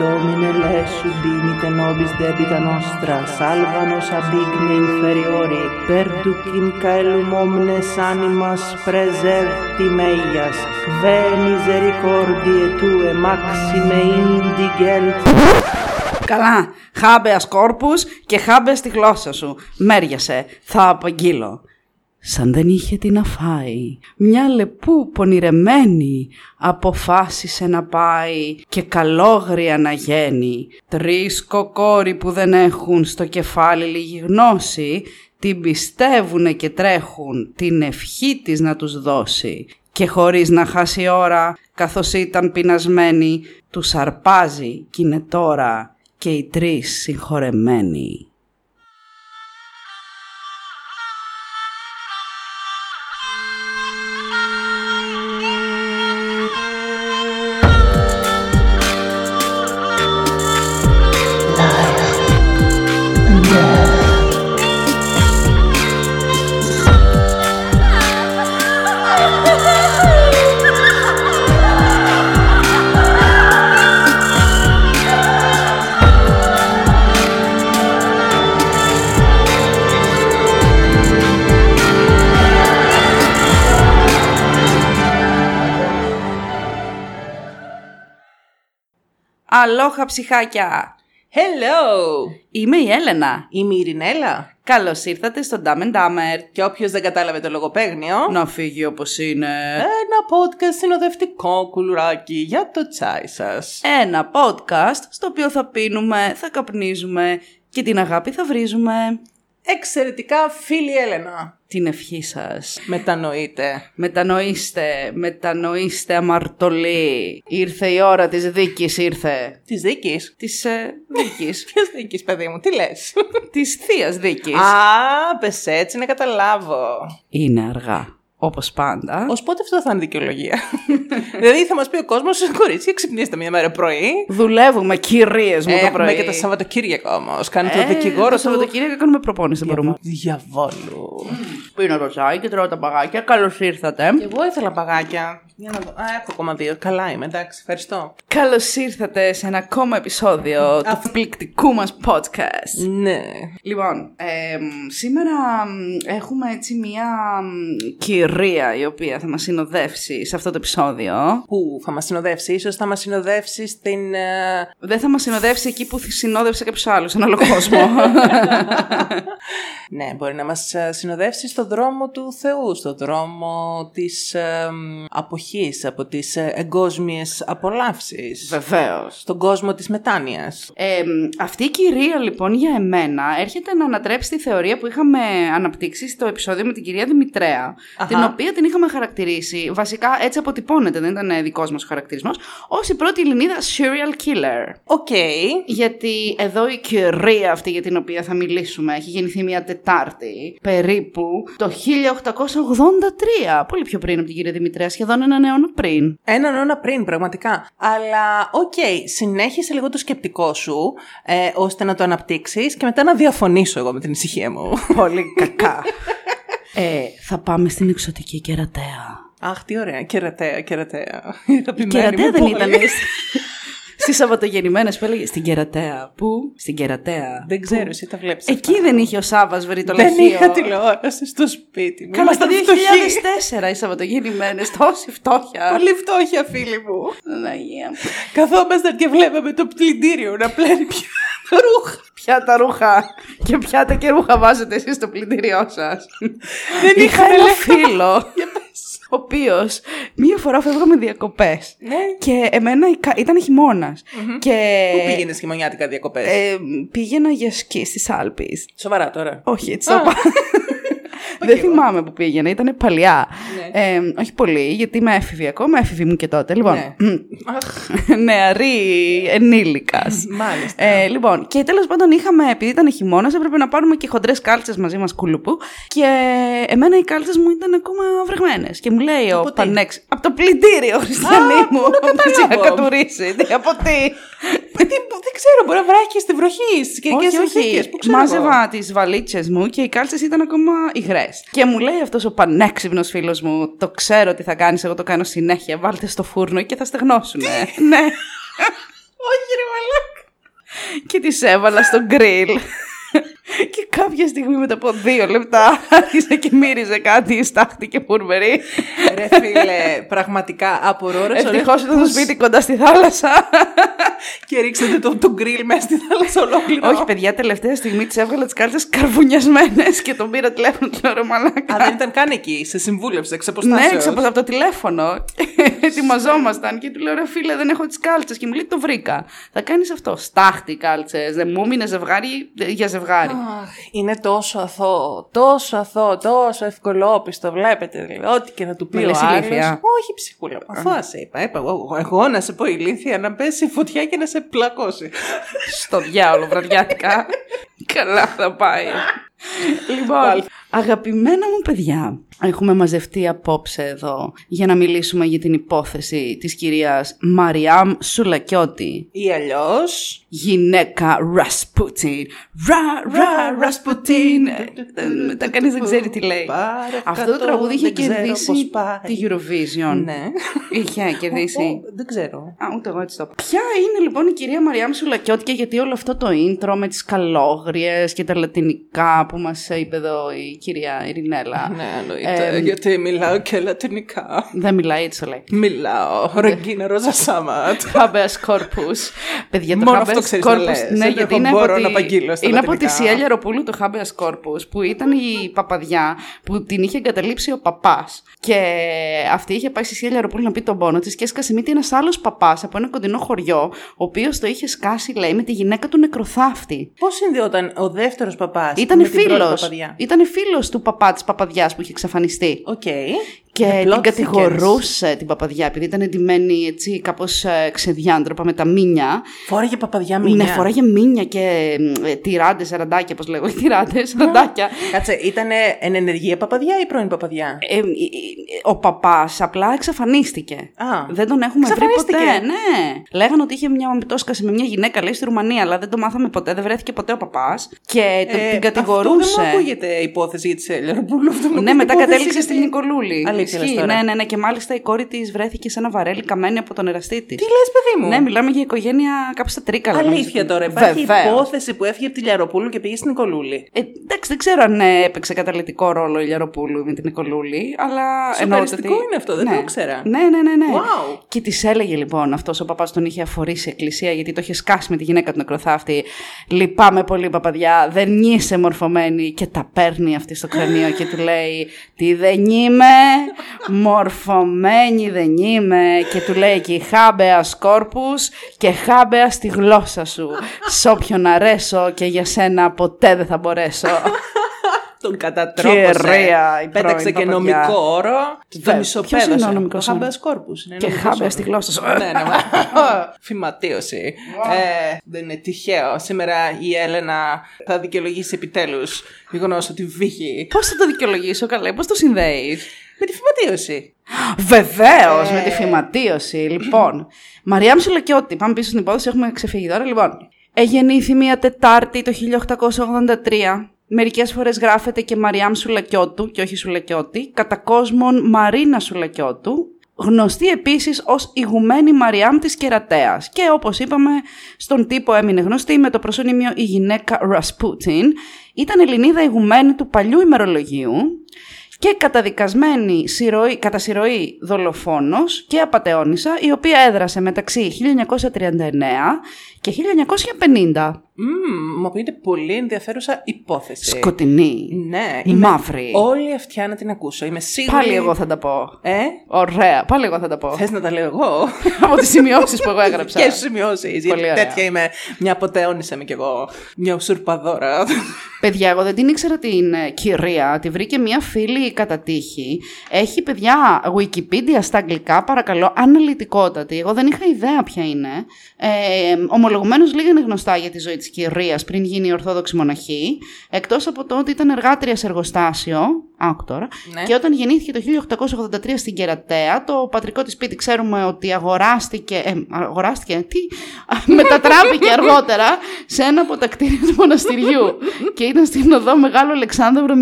Domine lesu dimite nobis debita nostra, salva nos ab igne inferiori, perducin caelum omnes animas preserti meias, kve misericordiae tue maxime indigent. Καλά, χάμπεας κόρπους και χάμπε στη γλώσσα σου. Μέριασε, θα απαγγείλω. Σαν δεν είχε τι να φάει, μια λεπού πονηρεμένη αποφάσισε να πάει και καλόγρια να γένει. Τρεις κοκόροι που δεν έχουν στο κεφάλι λίγη γνώση, την πιστεύουνε και τρέχουν την ευχή της να τους δώσει. Και χωρίς να χάσει ώρα, καθώς ήταν πεινασμένη, τους αρπάζει κι είναι τώρα και οι τρεις συγχωρεμένοι. Αλόχα ψυχάκια! Hello! Είμαι η Έλενα. Είμαι η Ειρηνέλα. Καλώς ήρθατε στο Dumb and Dumber. Και όποιος δεν κατάλαβε το λογοπαίγνιο, Να φύγει όπως είναι. ένα podcast συνοδευτικό κουλουράκι για το τσάι σας. Ένα podcast στο οποίο θα πίνουμε, θα καπνίζουμε και την αγάπη θα βρίζουμε. Εξαιρετικά φίλη Έλενα. Την ευχή σας. Μετανοείτε. Μετανοήστε, μετανοήστε αμαρτωλοί. Ήρθε η ώρα της δίκης, ήρθε. Της δίκης; Της ε, δίκης. Ποια δίκης, παιδί μου, τι λες; της θείας δίκης. Α, πες έτσι να καταλάβω. Είναι αργά. Όπως πάντα. Ω πότε αυτό θα είναι δικαιολογία; δηλαδή θα μας πει ο κόσμος, κορίτσια, ξυπνήστε μια μέρα πρωί. Δουλεύουμε κυρίες μου το Έχουμε πρωί. και το Σαββατοκύριακο όμως. Κάνει το Ε, δικηγόρο το του. Σαββατοκύριακο κάνουμε προπόνηση, δεν μπορούμε. Διαβόλου. Πίνω το τσάι και τρώω τα παγάκια. Καλώς ήρθατε. Εγώ ήθελα παγάκια. Για να δω. Α, έχω ακόμα δύο. Καλά είμαι, εντάξει, ευχαριστώ. Καλώς ήρθατε σε ένα ακόμα επεισόδιο του εκπληκτικού μας podcast. Ναι. Λοιπόν, εμ, σήμερα μ, έχουμε έτσι μία μ, κυρία η οποία θα μας συνοδεύσει σε αυτό το επεισόδιο. Πού θα μας συνοδεύσει, ίσως θα μας συνοδεύσει στην. ε, Δεν θα μας συνοδεύσει εκεί που συνόδευσε κάποιος άλλος, έναν άλλο κόσμο. Ναι, μπορεί να μας ε, συνοδεύσει στο δρόμο του Θεού, στο δρόμο της ε, μ, αποχής από τις ε, εγκόσμιες απολαύσεις. Βεβαίως. Στον κόσμο της μετάνοιας. Ε, αυτή η κυρία λοιπόν για εμένα έρχεται να ανατρέψει τη θεωρία που είχαμε αναπτύξει στο επεισόδιο με την κυρία Δημητρέα, Αχα. την οποία την είχαμε χαρακτηρίσει, βασικά έτσι αποτυπώνεται, δεν ήταν δικός μας ο χαρακτηρισμός, ως η πρώτη Ελληνίδα serial killer. OK. Γιατί εδώ η κυρία αυτή για την οποία θα μιλήσουμε έχει γεννηθεί μια Τετάρτη περίπου το 1883. Πολύ πιο πριν από την κυρία Δημητρέα, σχεδόν έναν αιώνα πριν. Έναν αιώνα πριν, πραγματικά. Αλλά, οκ, συνέχισε λίγο το σκεπτικό σου, ε, ώστε να το αναπτύξεις και μετά να διαφωνήσω εγώ με την ησυχία μου. Πολύ κακά. ε, θα πάμε στην εξωτική κερατέα. Αχ, τι ωραία. Κερατέα, κερατέα. Η κερατέα δεν ήταν. Στις Σαββατογεννημένες που έλεγε στην κερατέα. Πού; Στην κερατέα. Δεν ξέρω, εσύ τα βλέπεις Εκεί δεν είχε ο Σάβα βρει το Δεν λαχείο. είχα τηλεόραση στο σπίτι μου. Καλά, το Ήμασταν φτωχοί. 2004 οι Σαββατογεννημένες. Τόση φτώχεια. Πολύ φτώχεια, φίλοι μου. Παναγία μου. Καθόμασταν και βλέπαμε το πλυντήριο να πλένει πια τα ρούχα. Ποια τα ρούχα και ποια τα και ρούχα βάζετε εσείς στο πλυντήριό σας. Δεν Είχα είχαμε ένα λεφτά. φίλο, ο οποίος μία φορά φεύγαμε διακοπές Ναι. και εμένα η- ήταν χειμώνας και Πού πήγαινες χειμωνιάτικα διακοπές; ε, πήγαινα για σκι στις Άλπεις. Σοβαρά τώρα. Όχι, έτσι το είπα. Δεν θυμάμαι που πήγαινα, ήταν παλιά. Ε, όχι πολύ, γιατί είμαι έφηβη ακόμα, έφηβη μου και τότε. Λοιπόν, Ναι. Αχ, νεαρή ενήλικας. Μάλιστα. Ε, λοιπόν, και τέλος πάντων είχαμε, επειδή ήταν χειμώνας, έπρεπε να πάρουμε και χοντρές κάλτσες μαζί μας κουλουπού. Και εμένα οι κάλτσες μου ήταν ακόμα βρεγμένες. Και μου λέει ο Από τι; Πανέξ. Από το πλυντήριο, Χριστιανή Α, μου. πού να που τις είχα καταλάβω. κατουρίσει. Τι, από τι; Μα τι, δεν ξέρω, μπορεί να βράχει στη βροχή στι καιρικέ όχι, συνθήκε. όχι. Πού ξέρω. εγώ. Μάζευα τις βαλίτσες μου και οι κάλτσες ήταν ακόμα υγρές. Και μου λέει αυτός ο πανέξυπνος φίλος μου: Το ξέρω τι θα κάνεις, εγώ το κάνω συνέχεια. Βάλτε στο φούρνο και θα στεγνώσουν. ναι. Όχι, ρε μαλάκα. και τις έβαλα στο γκριλ. Και κάποια στιγμή μετά από δύο λεπτά άρχισε και μύριζε κάτι στάχτη και φουρμερή. Ρε φίλε, πραγματικά απορώ ρε σωρέ, Ευτυχώς ήταν στο πώς- σπίτι κοντά στη θάλασσα. Και ρίξατε το, το γκριλ μέσα στη θάλασσα ολόκληρο. Όχι, παιδιά, τελευταία στιγμή της έβγαλα τις κάλτσε καρβουνιασμένες και τον πήρα τηλέφωνο. Του λέω ρε μαλάκα. Α, δεν ήταν καν εκεί, σε συμβούλευσε εξ Ναι, αποστάσεως. έξω από το τηλέφωνο. Ετοιμαζόμασταν και του λέω ρε φίλε, δεν έχω τις κάλτσες. Και μου λέει το βρήκα. Θα κάνεις αυτό. Στάχτη κάλτσες. Δεν μου έμεινε ζευγάρι ε, για ζευγάρι. Αχ, είναι τόσο αθώο, τόσο αθώο, τόσο ευκολόπιστο, βλέπετε. Δηλαδή, ό,τι και να του πει Με ο λες άλλος. ηλίθεια. Όχι ψυχούλα, μου, αθώα σε είπα. είπα εγώ, εγώ να σε πω ηλίθια, να πέσει η φωτιά και να σε πλακώσει. Στο διάολο βραδιάτικα. Καλά θα πάει. λοιπόν, αγαπημένα μου παιδιά, έχουμε μαζευτεί απόψε εδώ για να μιλήσουμε για την υπόθεση της κυρίας Μαριάμ Σουλακιώτη. Ή αλλιώς. Γυναίκα Ρασπούτιν. Ρα, ρα, Ρασπούτιν. Ε, Μετά κανείς δεν ξέρει τι λέει. Πάρε Αυτό το κάτω, τραγούδι είχε δεν ξέρω κερδίσει πώς πάει. τη Eurovision. Ναι. Είχε κερδίσει. Ω, Δεν ξέρω. Α, ούτε εγώ έτσι το είπα. Ποια είναι λοιπόν η κυρία Μαριάμ Σουλακιώτη και γιατί όλο αυτό το intro με τις καλόγριες και τα λατινικά που μας είπε εδώ η κυρία Ειρηνέλα. Ναι, εννοείται. γιατί μιλάω και λατινικά. Δεν μιλάει έτσι το λέει. Μιλάω. Ρογκίνα Ρόζα Σάματ. Habeas corpus. Παιδιά, το Μόνο habeas αυτό ξέρεις να corpus. λες. Ναι, Δεν γιατί θα είναι μπορώ από, να τη... απαγγείλω στα είναι από τη λατινικά. Σία Λιαροπούλου το habeas corpus που ήταν η παπαδιά που την είχε εγκαταλείψει ο παπάς. Και αυτή είχε πάει στη Σία Λιαροπούλου να πει τον πόνο της και έσκασε μύτη ένας άλλος παπάς από ένα κοντινό χωριό, ο οποίος το είχε σκάσει, λέει, με τη γυναίκα του νεκροθάφτη. Πώς συνδυόταν ο δεύτερος παπάς. Ήταν φίλος. Ήταν φίλος του παπά της παπαδιάς που είχε εξαφανιστεί. Οκ. Και The την plot κατηγορούσε την παπαδιά, επειδή ήταν εντυμένη έτσι κάπως ξεδιάντροπα με τα μίνια. Φόραγε παπαδιά μήνυα. Ναι, φοράγε μίνια και ε, τυράντες, σαραντάκια, πώς λέγω. Τυράντες, σαραντάκια. Κάτσε, ήταν εν ενεργεία παπαδιά ή πρώην παπαδιά; Ε, ε, ε, ο παπάς απλά εξαφανίστηκε. Α, δεν τον έχουμε βρει ποτέ. εξαφανίστηκε. Ναι. Λέγανε ότι είχε μια μαμπιτόσκαση με μια γυναίκα, λέει, στη Ρουμανία, αλλά δεν το μάθαμε ποτέ. Δεν βρέθηκε ποτέ ο παπάς. Και τον- Ε, την κατηγορούσε. Αυτό δεν μου ακούγεται υπόθεση για τη Σέλιαροπούλου. Αυτό μου Ναι, ακούγεται μετά υπόθεση κατέληξε για στην τη- Νικολούλη. Αλήθεια λες Ισχύει, τώρα. Ναι, ναι, ναι. Και μάλιστα η κόρη της βρέθηκε σε ένα βαρέλι καμένη από τον εραστή της. Τι λες, παιδί μου; Ναι, μιλάμε για οικογένεια κάπου στα τρίκαλα. Αλήθεια τώρα. Υπάρχει Βεβαίως. υπόθεση που έφυγε από τη Λιαροπούλου και πήγε στην Νικολούλη. Ε, εντάξει, δεν ξέρω αν ε, έπαιξε καταλητικό ρόλο η Λιαροπούλου με την Νικολούλη, αλλά εννοώ ότι... Σοκαριστικό είναι αυτό, δεν ναι. το ήξερα. Ναι, ναι, ναι. ναι. Wow. Και της έλεγε λοιπόν αυτός ο παπάς τον είχε αφορήσει η εκκλησία γιατί το είχε σκάσει με τη γυναίκα του νεκροθάφτη. Λυπάμαι πολύ, παπαδιά, δεν είσαι μορφωμένη. Και τα παίρνει αυτή στο κρανίο και του λέει: Τι δεν είμαι, μορφωμένη δεν είμαι. Και του λέει και χάμπεας κόρπους και χάμπεας στη γλώσσα σου. Σ' όποιον αρέσω και για σένα ποτέ δεν θα μπορέσω. Τον κατατρόπωσε. Κυρία, η Πέταξε πρώην και παπαδιά. νομικό όρο. Του Βε- το ποιος μισοπέδωσε. είναι ο νομικός Το όρος; habeas corpus. είναι Και νομικός χάμπεας όρος. στη γλώσσα σου. ναι, ναι. μα- Φυματίωση. Ε, δεν είναι τυχαίο. Σήμερα η Έλενα θα δικαιολογήσει επιτέλους γεγονός ότι βγήκε Πώς θα το δικαιολογήσω καλά, πώς το συνδέεις; Με τη φυματίωση. Βεβαίως, Ε. με τη φυματίωση. Λοιπόν, Μαριά Μισουλακιώτη, πάμε πίσω στην υπόθεση, έχουμε ξεφύγει τώρα. Λοιπόν, εγεννήθη μια Τετάρτη το 1883. Μερικές φορές γράφεται και Μαριά Σουλακιώτου και όχι Σουλακιώτη, κατά κόσμον Μαρίνα Σουλακιώτου, γνωστή επίσης ως ηγουμένη Μαριάμ της Κερατέας και όπως είπαμε στον τύπο έμεινε γνωστή με το προσώνυμιο η γυναίκα Ρασπούτιν, ήταν Ελληνίδα ηγουμένη του παλιού ημερολογίου και καταδικασμένη συρροή, κατά συρροή δολοφόνος και απατεώνησα, η οποία έδρασε μεταξύ 1939 και 1950. Μμμ, μου ακούγεται πολύ ενδιαφέρουσα υπόθεση. Σκοτεινή. Ναι, Η είμαι μαύρη. Όλη αυτιά να την ακούσω. Είμαι σίγουρη. Πάλι εγώ θα τα πω. Ε, Ωραία, πάλι εγώ θα τα πω. θες να τα λέω εγώ; Από τις σημειώσεις που εγώ έγραψα. και σημειώσεις. Γιατί Πολύ ωραία. τέτοια είμαι. Μια αποτέωνησα είμαι κι εγώ. Μια ουσουρπαδόρα. Παιδιά, εγώ δεν την ήξερα την ε, κυρία. Τη βρήκε μια φίλη κατά τύχη. Έχει, παιδιά, Wikipedia στα αγγλικά, παρακαλώ, αναλυτικότατη. Εγώ δεν είχα ιδέα ποια είναι. Ε, Ομολογουμένω, λίγα είναι γνωστά για τη ζωή της κυρίας πριν γίνει η Ορθόδοξη μοναχή. Εκτός από το ότι ήταν εργάτρια σε εργοστάσιο, Άκου τώρα. Ναι. Και όταν γεννήθηκε το 1883 στην Κερατέα, το πατρικό της σπίτι ξέρουμε ότι αγοράστηκε. Ε, αγοράστηκε. Τι. μετατράπηκε αργότερα σε ένα από τα κτίρια του μοναστηριού. και ήταν στην οδό Μεγάλο Αλεξάνδρου 71. 71.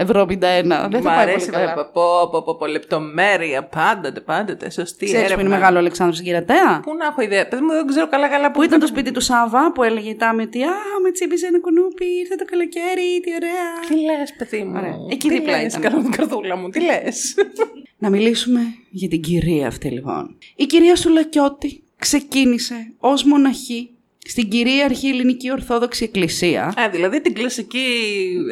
Δεν Μ' θα πάει πολύ αρέσει καλά. να πω, πω, πω, πω, λεπτομέρεια, πάντοτε, πάντοτε, σωστή Ξέρεις που έρευνα. είναι Μεγάλο Αλεξάνδρου στην Κερατέα; Πού να έχω ιδέα, παιδί μου δεν ξέρω καλά καλά Που ήταν το σπίτι του Σάβα που έλεγε η Τάμι ότι Α, με τσίπησε ένα κουνούπι, ήρθε το καλοκαίρι, τι ωραία. Τι λες παιδί μου, Ωραία. Εκεί τι δίπλα λες, ήταν. καλά την καρδούλα μου, τι λες. Να μιλήσουμε για την κυρία αυτή λοιπόν. Η κυρία Σουλακιώτη ξεκίνησε ως μοναχή στην κυρίαρχη ελληνική Ορθόδοξη Εκκλησία. Α, δηλαδή την κλασική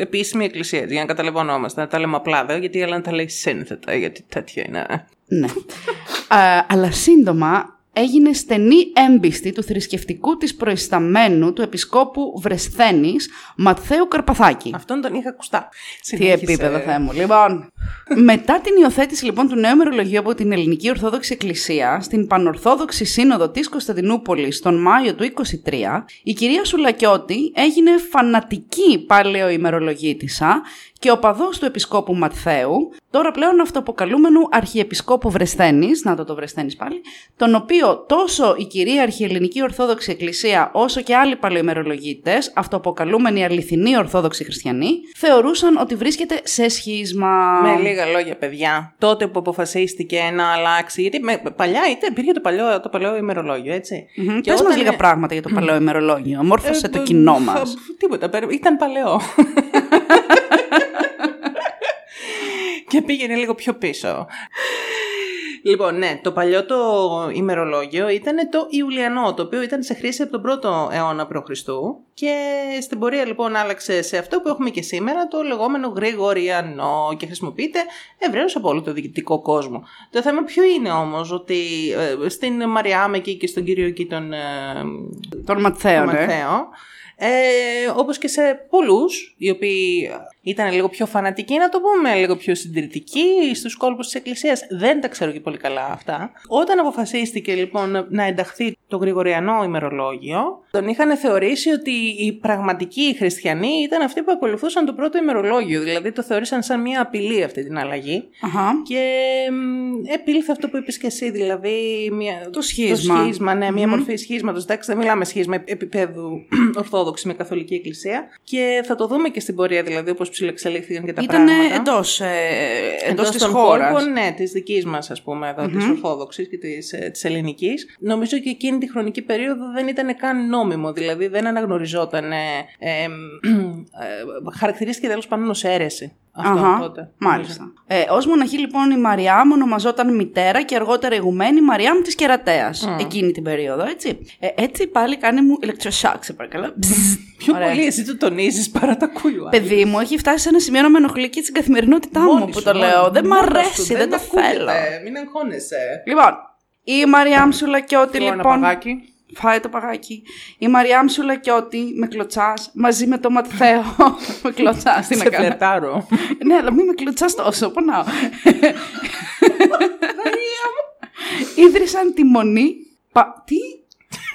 επίσημη εκκλησία, για να καταλαβαίνόμαστε, να τα λέμε απλά εδώ, γιατί η Έλενα τα λέει σύνθετα, γιατί τέτοια είναι. Ναι. Α, αλλά σύντομα έγινε στενή έμπιστη του θρησκευτικού της προϊσταμένου του επισκόπου Βρεσθένης Ματθαίου Καρπαθάκη. Αυτόν τον είχα ακουστά. Τι Συνέχισε. επίπεδο, Θεέ μου. Λοιπόν, μετά την υιοθέτηση λοιπόν του νέου ημερολογίου από την Ελληνική Ορθόδοξη Εκκλησία στην Πανορθόδοξη Σύνοδο της Κωνσταντινούπολης τον Μάιο του 23, η κυρία Σουλακιώτη έγινε φανατική παλαιοημερολογήτησα και οπαδός του Επισκόπου Ματθαίου, τώρα πλέον αυτοαποκαλούμενου Αρχιεπισκόπου Βρεσθένης, να το το Βρεσθένης πάλι, τον οποίο τόσο η κυρίαρχη Ελληνική Ορθόδοξη Εκκλησία όσο και άλλοι παλαιοημερολογίτες, αυτοαποκαλούμενοι αληθινοί Ορθόδοξοι Χριστιανοί, θεωρούσαν ότι βρίσκεται σε σχίσμα. Με λίγα λόγια, παιδιά, τότε που αποφασίστηκε να αλλάξει. Γιατί με, παλιά ήταν, υπήρχε το παλιό, το παλαιό ημερολόγιο, έτσι. Μμμ. Και Πες μας όταν- λίγα πράγματα για το παλαιό ημερολόγιο. Μόρφωσε Ε, το ε, κοινό ε, μας. Τίποτα, περι- ήταν παλαιό. και πήγαινε λίγο πιο πίσω. Λοιπόν, ναι, το παλιό το ημερολόγιο ήταν το Ιουλιανό, το οποίο ήταν σε χρήση από τον πρώτο αιώνα π.Χ. Και στην πορεία λοιπόν άλλαξε σε αυτό που έχουμε και σήμερα, το λεγόμενο Γρηγοριανό και χρησιμοποιείται ευρέως από όλο το διοικητικό κόσμο. Το θέμα ποιο είναι όμως, ότι ε, στην Μαριάμ εκεί και στον κύριο εκεί τον... ε, Τον Ματθαίο, ναι. Ματθαίο. Ε, όπως και σε πολλούς, οι οποίοι ήταν λίγο πιο φανατικοί, να το πούμε, λίγο πιο συντηρητικοί στους κόλπους της Εκκλησίας. Δεν τα ξέρω και πολύ καλά αυτά. Όταν αποφασίστηκε λοιπόν να ενταχθεί το Γρηγοριανό ημερολόγιο, τον είχαν θεωρήσει ότι οι πραγματικοί χριστιανοί ήταν αυτοί που ακολουθούσαν το πρώτο ημερολόγιο. Δηλαδή το θεώρησαν σαν μια απειλή αυτή την αλλαγή. Αχα. Και μ, επήλθε αυτό που είπες και εσύ, δηλαδή μια, Το σχίσμα. Το σχίσμα, ναι, μια μορφή σχίσματος. Εντάξει, δεν μιλάμε σχίσμα επίπεδου ορθόδοξη με καθολική εκκλησία. Και θα το δούμε και στην πορεία, δηλαδή, όπως ψηλεξελίχθηκαν και τα Ήταν πράγματα. εντός, ε, εντός της των χώρας. κόλπων, ναι, της δικής μας, ας πούμε, εδώ, της Ορθόδοξης και της της Ελληνικής. Νομίζω και εκείνη τη χρονική περίοδο δεν ήταν καν νόμιμο, δηλαδή δεν αναγνωριζόταν. Ε, ε, ε, χαρακτηρίστηκε τέλος πάντων ως αίρεση αυτό Αχα, τότε. μάλιστα. Ε, ως μοναχή λοιπόν η Μαριάμ ονομαζόταν μητέρα και αργότερα ηγουμένη Μαριάμ της Κερατέας. Εκείνη την περίοδο, έτσι. Ε, έτσι πάλι κάνει μου ηλεκτροσάκ, σε παρακαλώ. Μπζζ. Πιο Ωραία. πολύ εσύ το τονίζεις παρά τα ακούει. Παιδί μου, έχει φτάσει σε ένα σημείο να με ενοχλεί και στην καθημερινότητά μου που το λέω. Δεν μ' αρέσει, δεν το θέλω. Μην αγχώνεσαι. Λοιπόν, η Μαριάμ Σουλακιώτη Θέλω ένα λοιπόν. παγάκι. Φάει το παγάκι. Η Μαριάμ Σουλακιώτη με κλωτσάς μαζί με το Ματθαίο. με κλωτσάς, τι να Σε κάνω. φλερτάρω. ναι, αλλά μην με κλωτσάς τόσο, πονάω. Ίδρυσαν τη μονή. Πα... Τι;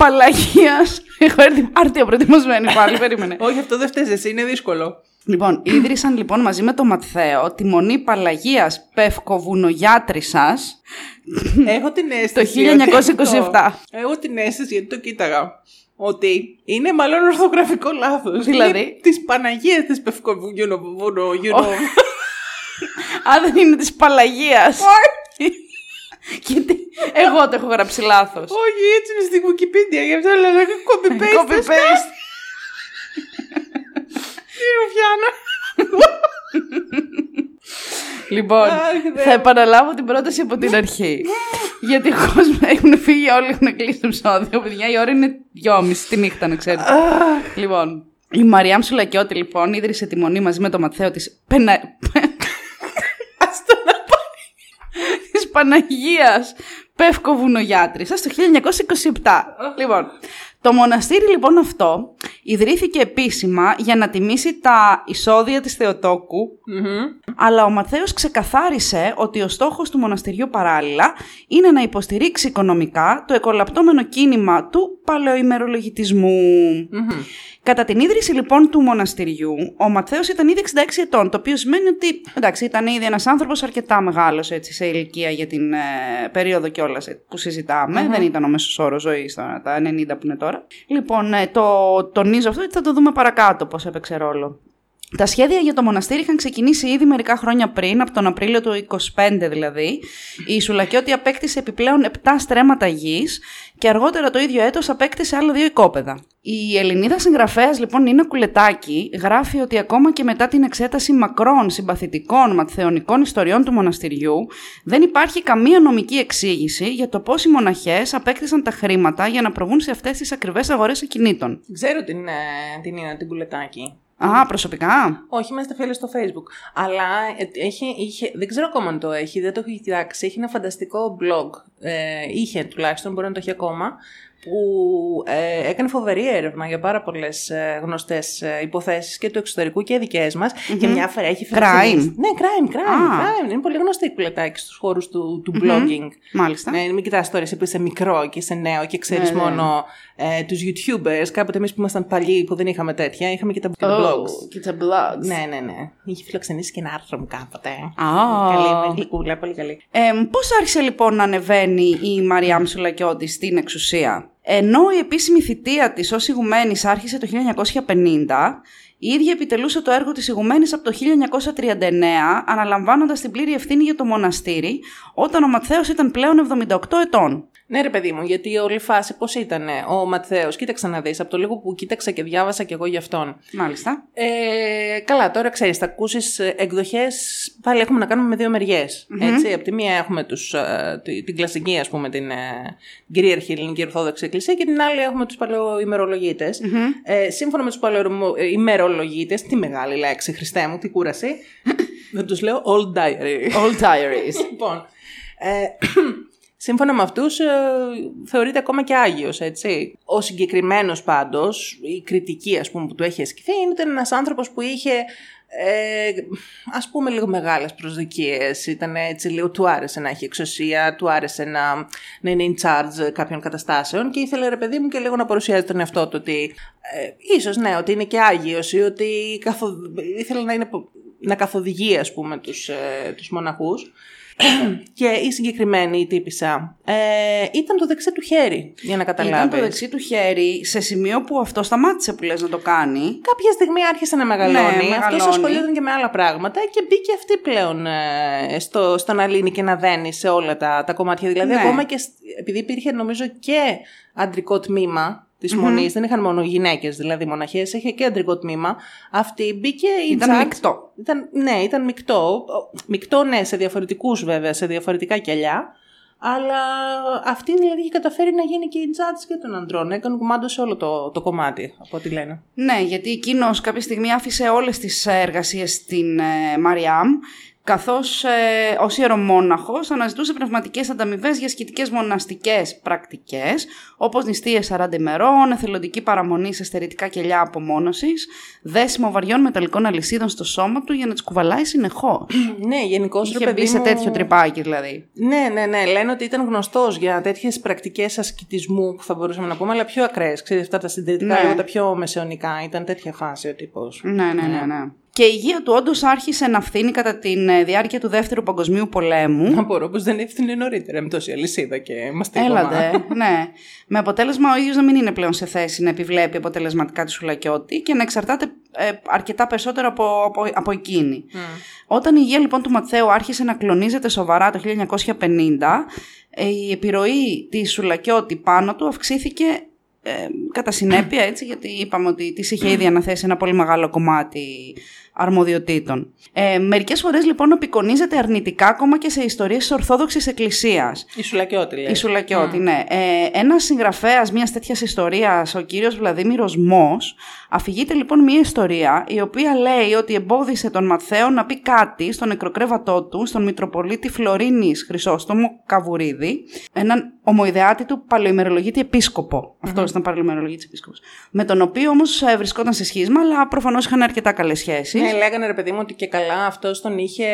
Παλαγίας. Έχω έρθει άρτια προετοιμασμένη πάλι, περίμενε. Όχι, αυτό δεν φταίεις εσύ, είναι δύσκολο. λοιπόν, ίδρυσαν λοιπόν μαζί με το Ματθαίο τη μονή Παλαγίας Πευκοβουνογιάτρισσας Έχω την αίσθηση. το ότι 1927. αυτό- Έχω την αίσθηση, γιατί το κοίταγα, ότι είναι μάλλον ορθογραφικό λάθος. Δηλαδή; Της Παναγίας της Πευκοβούνιο. Α, δεν είναι της Παλαγίας. Γιατί εγώ το έχω γράψει λάθος. Όχι, έτσι είναι στη Wikipedia, γι' αυτό λέω copy paste. Copy paste. Τι ρουφιάνα. Λοιπόν, Αχ, Θεέ θα επαναλάβω την πρόταση από την αρχή. Γιατί ο κόσμος έχουν φύγει, όλοι έχουν κλείσει το επεισόδιο. Παιδιά, η ώρα είναι δυόμιση τη νύχτα, να ξέρετε. λοιπόν, η Μαριάμ Σουλακιώτη, λοιπόν, ίδρυσε τη μονή μαζί με το Ματθαίο της Πενα... Αυτό να πάει. της Παναγίας Πεύκο Βουνογιάτρισσας το 1927. λοιπόν, Το μοναστήρι λοιπόν αυτό ιδρύθηκε επίσημα για να τιμήσει τα εισόδια της θεοτοκου αλλά ο Μαθαίος ξεκαθάρισε ότι ο στόχος του μοναστηριού παράλληλα είναι να υποστηρίξει οικονομικά το εκολαπτώμενο κίνημα του παλαιοημερολογητισμου Κατά την ίδρυση λοιπόν του μοναστηριού, ο Ματθαίος ήταν ήδη 66 ετών, το οποίο σημαίνει ότι εντάξει, ήταν ήδη ένας άνθρωπος αρκετά μεγάλος έτσι, σε ηλικία για την ε, περίοδο κιόλας που συζηταμε Δεν ήταν ο μέσος όρος ζωής τώρα, τα 90 που είναι τώρα. Λοιπόν, ε, το τονίζω αυτό γιατί θα το δούμε παρακάτω πώς έπαιξε ρόλο. Τα σχέδια για το μοναστήρι είχαν ξεκινήσει ήδη μερικά χρόνια πριν, από τον Απρίλιο του 25 δηλαδή. Η Σουλακιώτη απέκτησε επιπλέον 7 στρέμματα γης και αργότερα το ίδιο έτος απέκτησε άλλα δύο οικόπεδα. Η Ελληνίδα συγγραφέας λοιπόν Νίνα Κουλετάκη γράφει ότι ακόμα και μετά την εξέταση μακρών συμπαθητικών ματθεωνικών ιστοριών του μοναστηριού δεν υπάρχει καμία νομική εξήγηση για το πώς οι μοναχές απέκτησαν τα χρήματα για να προβούν σε αυτές τις ακριβές αγορές ακινήτων. Ξέρω την, ε, την Νίνα την Κουλετάκη. Α, προσωπικά. Όχι, είμαστε φίλοι στο Facebook. Αλλά ε, έχει, είχε, δεν ξέρω ακόμα αν το έχει, δεν το έχει κοιτάξει. Έχει ένα φανταστικό blog. Ε, είχε τουλάχιστον, μπορεί να το έχει ακόμα που ε, έκανε φοβερή έρευνα για πάρα πολλές ε, γνωστές ε, υποθέσεις και του εξωτερικού και δικές μας. Και μια φορά έχει φιλοξενήσει. Crime. Ναι, crime, crime, crime. Είναι πολύ γνωστή η κουλετάκι στους χώρους του, του blogging. Μάλιστα. Ναι, μην κοιτάς τώρα εσύ που είσαι μικρό και είσαι νέο και ξέρεις ναι, ναι. μόνο ε, τους YouTubers. Κάποτε εμείς που ήμασταν παλιοί που δεν είχαμε τέτοια, είχαμε και τα, oh, blogs. Και τα blogs. Ναι, ναι, ναι. Είχε φιλοξενήσει και ένα άρθρο μου κάποτε. Oh. Καλή, γλυκούλα, πολύ καλή. Ε, Πώς άρχισε λοιπόν να ανεβαίνει η Μαριά Μισουλακιώτη στην εξουσία; Ενώ η επίσημη θητεία της ως ηγουμένης άρχισε το 1950, η ίδια επιτελούσε το έργο της ηγουμένης από το 1939, αναλαμβάνοντας την πλήρη ευθύνη για το μοναστήρι, όταν ο Ματθαίος ήταν πλέον 78 ετών. Ναι, ρε παιδί μου, γιατί η όλη φάση πώς ήταν ο Ματθαίος. Κοίταξε να δεις, από το λίγο που κοίταξα και διάβασα κι εγώ γι' αυτόν. Μάλιστα. Ε, καλά, τώρα ξέρεις, θα ακούσεις εκδοχές. Πάλι έχουμε να κάνουμε με δύο μεριές. Mm-hmm. Από τη μία έχουμε τους, ε, την κλασική, ας πούμε, την, ε, την κυρίαρχη ελληνική Ορθόδοξη Εκκλησία και την άλλη έχουμε τους παλαιοημερολογίτες. Mm-hmm. Ε, σύμφωνα με τους παλαιοημερολογίτες, τι μεγάλη λέξη, Χριστέ μου, τι κούραση. Δεν τους λέω old diary. Old diaries. λοιπόν. Ε, σύμφωνα με αυτούς ε, θεωρείται ακόμα και Άγιος, έτσι. Ο συγκεκριμένος πάντως, η κριτική ας πούμε που του έχει ασκηθεί, είναι ότι ένας άνθρωπος που είχε ε, ας πούμε λίγο μεγάλες προσδοκίες, ήταν έτσι λίγο, του άρεσε να έχει εξουσία, του άρεσε να, να είναι in charge κάποιων καταστάσεων και ήθελε ρε παιδί μου και λίγο να παρουσιάζει τον εαυτό του ότι ε, ίσως ναι, ότι είναι και Άγιος ή ότι καθο, ήθελε να, είναι, να καθοδηγεί ας πούμε τους, ε, τους μοναχούς. και η συγκεκριμένη η τύπησα ε, ήταν το δεξί του χέρι, για να καταλάβεις. Ήταν το δεξί του χέρι σε σημείο που αυτό σταμάτησε που λες να το κάνει. Κάποια στιγμή άρχισε να μεγαλώνει. Ναι, αυτός ασχολιόταν και με άλλα πράγματα και μπήκε αυτή πλέον ε, στο, στο να λύνει και να δένει σε όλα τα, τα κομμάτια. Δηλαδή, ναι. ακόμα και επειδή υπήρχε νομίζω και αντρικό τμήμα της μονής. Δεν είχαν μόνο γυναίκες, δηλαδή μοναχές, είχε και αντρικό τμήμα. Αυτή μπήκε. Η ήταν μεικτό. Ήταν, ναι, ήταν μεικτό. Μεικτό, ναι, σε διαφορετικούς βέβαια, σε διαφορετικά κελιά. Αλλά αυτή δηλαδή είχε καταφέρει να γίνει και η judge και των ανδρών. Έκανε κουμάντο σε όλο το, το κομμάτι, από ό,τι λένε. Ναι, γιατί εκείνος κάποια στιγμή άφησε όλες τις εργασίες στην ε, Μαριάμ καθώς ε, ως ιερομόναχος αναζητούσε πνευματικές ανταμοιβές για ασκητικές μοναστικές πρακτικές, όπως νηστείες 40 ημερών, εθελοντική παραμονή σε στερητικά κελιά απομόνωσης, δέσιμο βαριών μεταλλικών αλυσίδων στο σώμα του για να τις κουβαλάει συνεχώς. ναι, γενικώς Είχε μπει σε τέτοιο τρυπάκι δηλαδή. Ναι, ναι, ναι. Λένε ότι ήταν γνωστός για τέτοιες πρακτικές ασκητισμού που θα μπορούσαμε να πούμε, αλλά πιο ακραίες. Ξέρετε, αυτά τα συντηρητικά, ναι. τα πιο μεσαιωνικά. Ήταν τέτοια φάση ο τύπος. Ναι, ναι, ναι. ναι. Ναι. Και η υγεία του όντως άρχισε να φθήνει κατά τη ε, διάρκεια του Δεύτερου Παγκοσμίου Πολέμου. Απορώ πω δεν έφθινε νωρίτερα με τόση αλυσίδα και είμαστε Έλατε, ναι. Με αποτέλεσμα ο ίδιος να μην είναι πλέον σε θέση να επιβλέπει αποτελεσματικά τη σουλακιώτη και να εξαρτάται ε, αρκετά περισσότερο από, από, από εκείνη. Mm. Όταν η υγεία λοιπόν του Ματθαίου άρχισε να κλονίζεται σοβαρά το 1950, ε, η επιρροή της σουλακιώτη πάνω του αυξήθηκε ε, κατά συνέπεια, έτσι, γιατί είπαμε ότι της είχε ήδη αναθέσει ένα πολύ μεγάλο κομμάτι αρμοδιοτήτων. Ε, Μερικές φορές λοιπόν απεικονίζεται αρνητικά ακόμα και σε ιστορίες της Ορθόδοξης Εκκλησίας. Η Σουλακιώτη, λέει. Η Σουλακιώτη, ναι. Ε, Ένας συγγραφέας μιας τέτοιας ιστορίας, ο κύριος Βλαδίμηρος Μό, αφηγείται λοιπόν μια ιστορία η οποία λέει ότι εμπόδισε τον Ματθαίο να πει κάτι στον νεκροκρέβατό του, στον Μητροπολίτη Φλωρίνης Χρυσόστομο Καβουρίδη, έναν ομοειδεάτη του παλαιομερολογίτη επίσκοπο. Αυτός ήταν παλαιομερολογίτη επίσκοπος. Με τον οποίο όμως βρισκόταν σε σχίσμα, αλλά προφανώς είχαν αρκετά καλές σχέσεις. Ναι, λέγανε ρε παιδί μου ότι και καλά αυτός τον είχε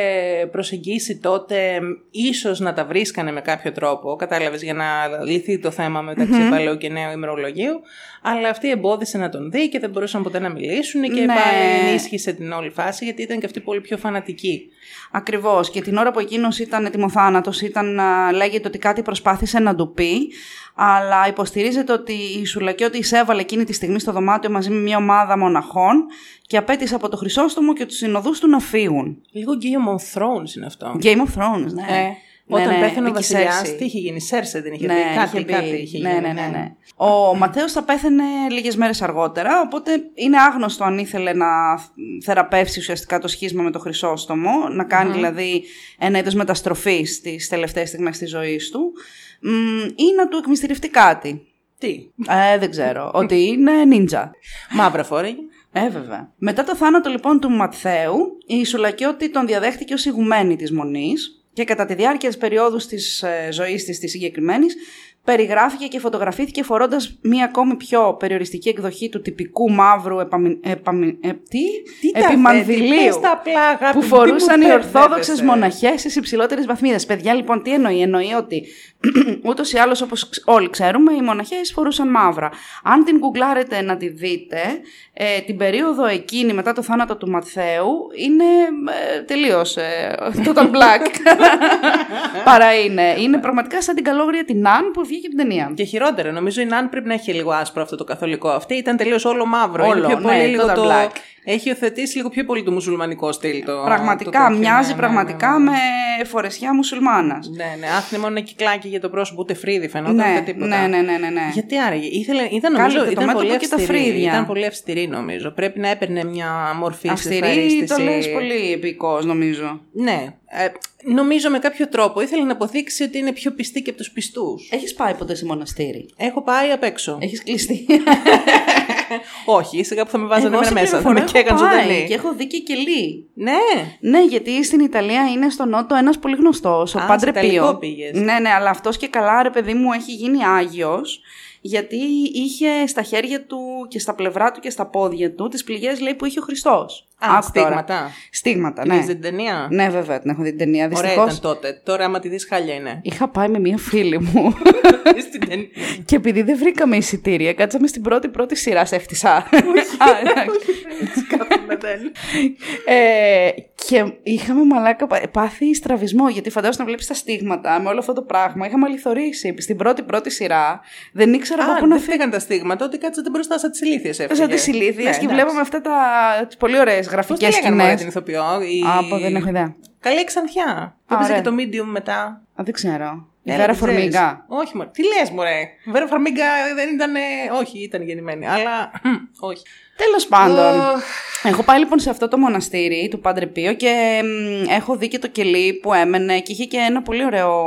προσεγγίσει τότε, ίσως να τα βρίσκανε με κάποιο τρόπο, κατάλαβες, για να λυθεί το θέμα μεταξύ παλαιού και νέου ημερολογίου. Αλλά αυτή εμπόδισε να τον δει και δεν μπορούσαν ποτέ να μιλήσουν και Ναι. πάλι ενίσχυσε την όλη φάση γιατί ήταν και αυτή πολύ πιο φανατική. Ακριβώς. Και την ώρα που εκείνος ήταν ετοιμοθάνατος, ήταν, α, λέγεται ότι κάτι προσπάθησε να του πει, αλλά υποστηρίζεται ότι η Σουλακιώτη εισέβαλε εκείνη τη στιγμή στο δωμάτιο μαζί με μια ομάδα μοναχών και απέτησε από το Χρυσόστομο και τους συνοδούς του να φύγουν. Λίγο Game of Thrones είναι αυτό. Game of Thrones, ναι. Ε, όταν ναι, πέθανε ο Βίκυ Βασιλιάς, Σέρση. τι είχε γίνει, Σέρσε δεν είχε Ναι, πει. Κάτι, είχε πει. κάτι είχε ναι, γίνει. ναι, ναι, ναι. Ο Ματέος θα πέθανε λίγες μέρες αργότερα, οπότε είναι άγνωστο αν ήθελε να θεραπεύσει ουσιαστικά το σχίσμα με το Χρυσόστομο, να κάνει δηλαδή ένα είδος μεταστροφής στις τελευταίες στιγμές της ζωής του, μ, ή να του εκμυστηρευτεί κάτι. Τι; Ε, δεν ξέρω. ότι είναι νίντζα. Μαύρα φόρεγγε. Ε, βέβαια. Μετά το θάνατο λοιπόν του Ματθαίου, η Σουλακιώτη τον διαδέχτηκε ως ηγουμένη της Μονής και κατά τη διάρκεια της περίοδου της ε, ζωής της της συγκεκριμένης περιγράφηκε και φωτογραφήθηκε φορώντας μία ακόμη πιο περιοριστική εκδοχή του τυπικού μαύρου επαμι... επαμι... ε, τι; Τι τα επιμανδυλίου θέτει, πες τα απλά, αγάπη που μου, τι μου φορούσαν οι μπερδεύεσαι. Ορθόδοξες μοναχές στις υψηλότερες βαθμίδες. Παιδιά, λοιπόν, τι εννοεί; Εννοεί ότι ούτως ή άλλως όπως ξ- όλοι ξέρουμε, οι μοναχές φορούσαν μαύρα. Αν την γκουγκλάρετε να τη δείτε, ε, την περίοδο εκείνη μετά το θάνατο του Ματθαίου είναι ε, τελείως ε, total black. Παρά είναι. Είναι πραγματικά σαν την καλόγρια την Αν που βγήκε από την ταινία. Και χειρότερα, νομίζω η Νάν πρέπει να έχει λίγο άσπρο αυτό το καθολικό. Αυτή ήταν τελείως όλο μαύρο. Όλο, Είναι πιο πολύ ναι, λίγο total το. black. Έχει υιοθετήσει λίγο πιο πολύ το μουσουλμανικό στυλ. Το, Πραγματικά, το τέτοιο, μοιάζει ναι, ναι, πραγματικά ναι, ναι. με φορεσιά μουσουλμάνας. Ναι, ναι, άφηνε μόνο ένα κυκλάκι για το πρόσωπο, ούτε φρύδι φαινόταν, Ναι, ούτε τίποτα. ναι, ναι, ναι, ναι, ναι. Γιατί άραγε, ήθελε, ήταν, νομίζω, Κάλυπτε το ήταν μέτωπο πολύ και τα αυστηρή. φρύδια. Ήταν πολύ αυστηρή νομίζω. Πρέπει να έπαιρνε μια μορφή Αυστηρή ευχαρίστηση. το λες πολύ επικός νομίζω. Ναι. Ε, νομίζω με κάποιο τρόπο ήθελε να αποδείξει ότι είναι πιο πιστή και από τους πιστούς. Έχεις πάει ποτέ σε μοναστήρι; Έχω πάει απ' έξω. Έχεις κλειστεί. Όχι, σιγά που θα με βάζανε Εγώ εμένα σε μέσα. Θα πληροφορώ, με καίγαν έχω πάει ζωντανή. Και έχω δει και κελί. Ναι. Ναι, γιατί στην Ιταλία είναι στο Νότο ένας πολύ γνωστός, ο Α, Πάντρε σε Ιταλικό Πίο. πήγες. Ναι, ναι, αλλά αυτός και καλά, ρε παιδί μου, έχει γίνει Άγιος, γιατί είχε στα χέρια του και στα πλευρά του και στα πόδια του τις πληγές, λέει, που είχε ο Χριστός. Α, Άκου τώρα. στίγματα. Στίγματα, Την ναι. έχεις δει την ταινία; Ναι, βέβαια, την έχω δει την ταινία. Ωραία Δυστυχώς, ήταν τότε. Τώρα, άμα τη δεις, χάλια είναι. είχα πάει με μία φίλη μου Στην ταινία. και επειδή δεν βρήκαμε εισιτήρια, κάτσαμε στην πρώτη πρώτη σειρά, σε έφτισα. Α, εντάξει. Κάθομαι, δεν. Ε, και είχαμε μαλάκα πα- πάθει στραβισμό, γιατί φαντάζομαι να βλέπεις τα στίγματα με όλο αυτό το πράγμα. Είχαμε αληθωρήσει στην πρώτη πρώτη σειρά. Δεν ήξερα από Α, πού να δεν φύγω. φύγαν τα στίγματα, ότι κάτσατε μπροστά σαν τις ηλίθιες έφυγε. Σαν τις ηλίθιες και βλέπαμε αυτά τα τις πολύ ωραίες Πώς τη γραφικέ λέγανε μωρέ, σκηνέ. την ηθοποιό. Η... Από δεν έχω ιδέα. Καλή Ξανθιά. Που έπαιζε ωραία. και το medium μετά. Α, δεν ξέρω. Η Έλα, Βέρα την ξέρεις. Φορμίγκα. Όχι, μωρέ. Τι λες, Μωρέ. Η Βέρα Φορμίγκα δεν ήταν. Όχι, ήταν γεννημένη. Αλλά. όχι. Τέλος πάντων. Αχ. Έχω πάει λοιπόν σε αυτό το μοναστήρι του Πάντρε Πίο και μ, έχω δει και το κελί που έμενε και είχε και ένα πολύ ωραίο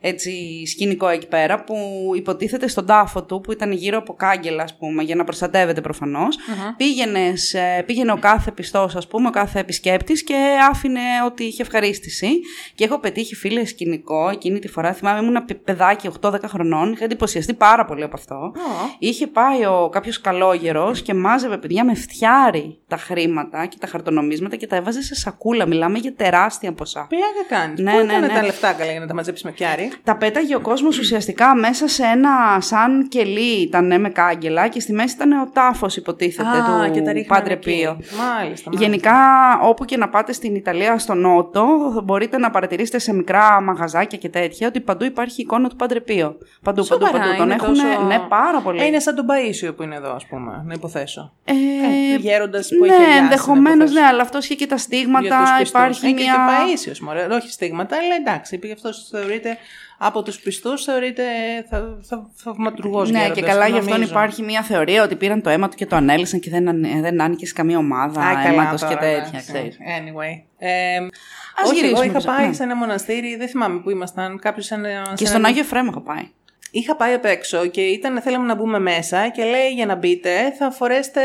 έτσι, σκηνικό εκεί πέρα που υποτίθεται στον τάφο του που ήταν γύρω από κάγκελα ας πούμε για να προστατεύεται προφανώς. Πήγαινες, ε, πήγαινε ο κάθε πιστός ας πούμε, ο κάθε επισκέπτης και άφηνε ότι είχε ευχαρίστηση και έχω πετύχει φίλε σκηνικό εκείνη τη φορά, θυμάμαι ήμουν παι- παιδάκι 8-10 χρονών, είχα εντυπωσιαστεί πάρα πολύ από αυτό. Ω. Είχε πάει ο κάποιος καλόγερος και μάζευε παιδιά με φτιάρι τα χρήματα και τα χαρτονομίσματα και τα έβαζε σε σακούλα. Μιλάμε για τεράστια ποσά. Πλάκα κάνεις. Ναι, Πού ναι, έκανε ναι. τα λεφτά καλά για να τα μαζέψεις με πιάρι. Τα πέταγε ο κόσμος ουσιαστικά μέσα σε ένα σαν κελί ήταν ναι, με κάγκελα και στη μέση ήταν ο τάφος υποτίθεται Α, και τα του ρίχνανε Πάντρε εκεί. Πίο. Μάλιστα. μάλιστα. Γενικά, όπου και να πάτε στην Ιταλία, στο Νότο, μπορείτε να παρατηρήσετε σε μικρά μαγαζάκια και τέτοια ότι παντού υπάρχει εικόνα του Πάντρε Πίο. Παντού, παντού, Σοβαρά, παντού. Τον είναι έχουν. τόσο- Ναι, πάρα πολύ. Ε, είναι σαν τον Παίσιο που είναι εδώ, ας πούμε, να υποθέσω. Ε, Γέροντας που έχει ναι, αδειάσει, ενδεχομένως να ναι, υποθέσω. αλλά αυτό είχε και τα Για στίγματα. τους πιστούς. Υπάρχει Ε, μια. Και, και Παΐσιος, μωρέ. Όχι στίγματα, αλλά εντάξει. Επειδή αυτός θεωρείται από τους πιστούς, θεωρείται θα, θα, θαυματουργός Ναι, και καλά γι' αυτόν υπάρχει μια θεωρία ότι πήραν το αίμα του και το ανέλησαν και δεν, ανε- δεν άνοιγε σε καμία ομάδα Α, καλά αίματος και τώρα, τέτοια, εντάξει. ξέρεις. Anyway. Ε, Ας όχι, εγώ γυρίσουμε είχα πίσω. πάει Ναι. σε ένα μοναστήρι, δεν θυμάμαι που ήμασταν. Κάποιος σε ένα, Και σε στον ένα- Άγιο Εφραίμ έχω πάει. Είχα πάει απ' έξω και ήταν, θέλαμε να μπούμε μέσα και λέει για να μπείτε θα φορέσετε.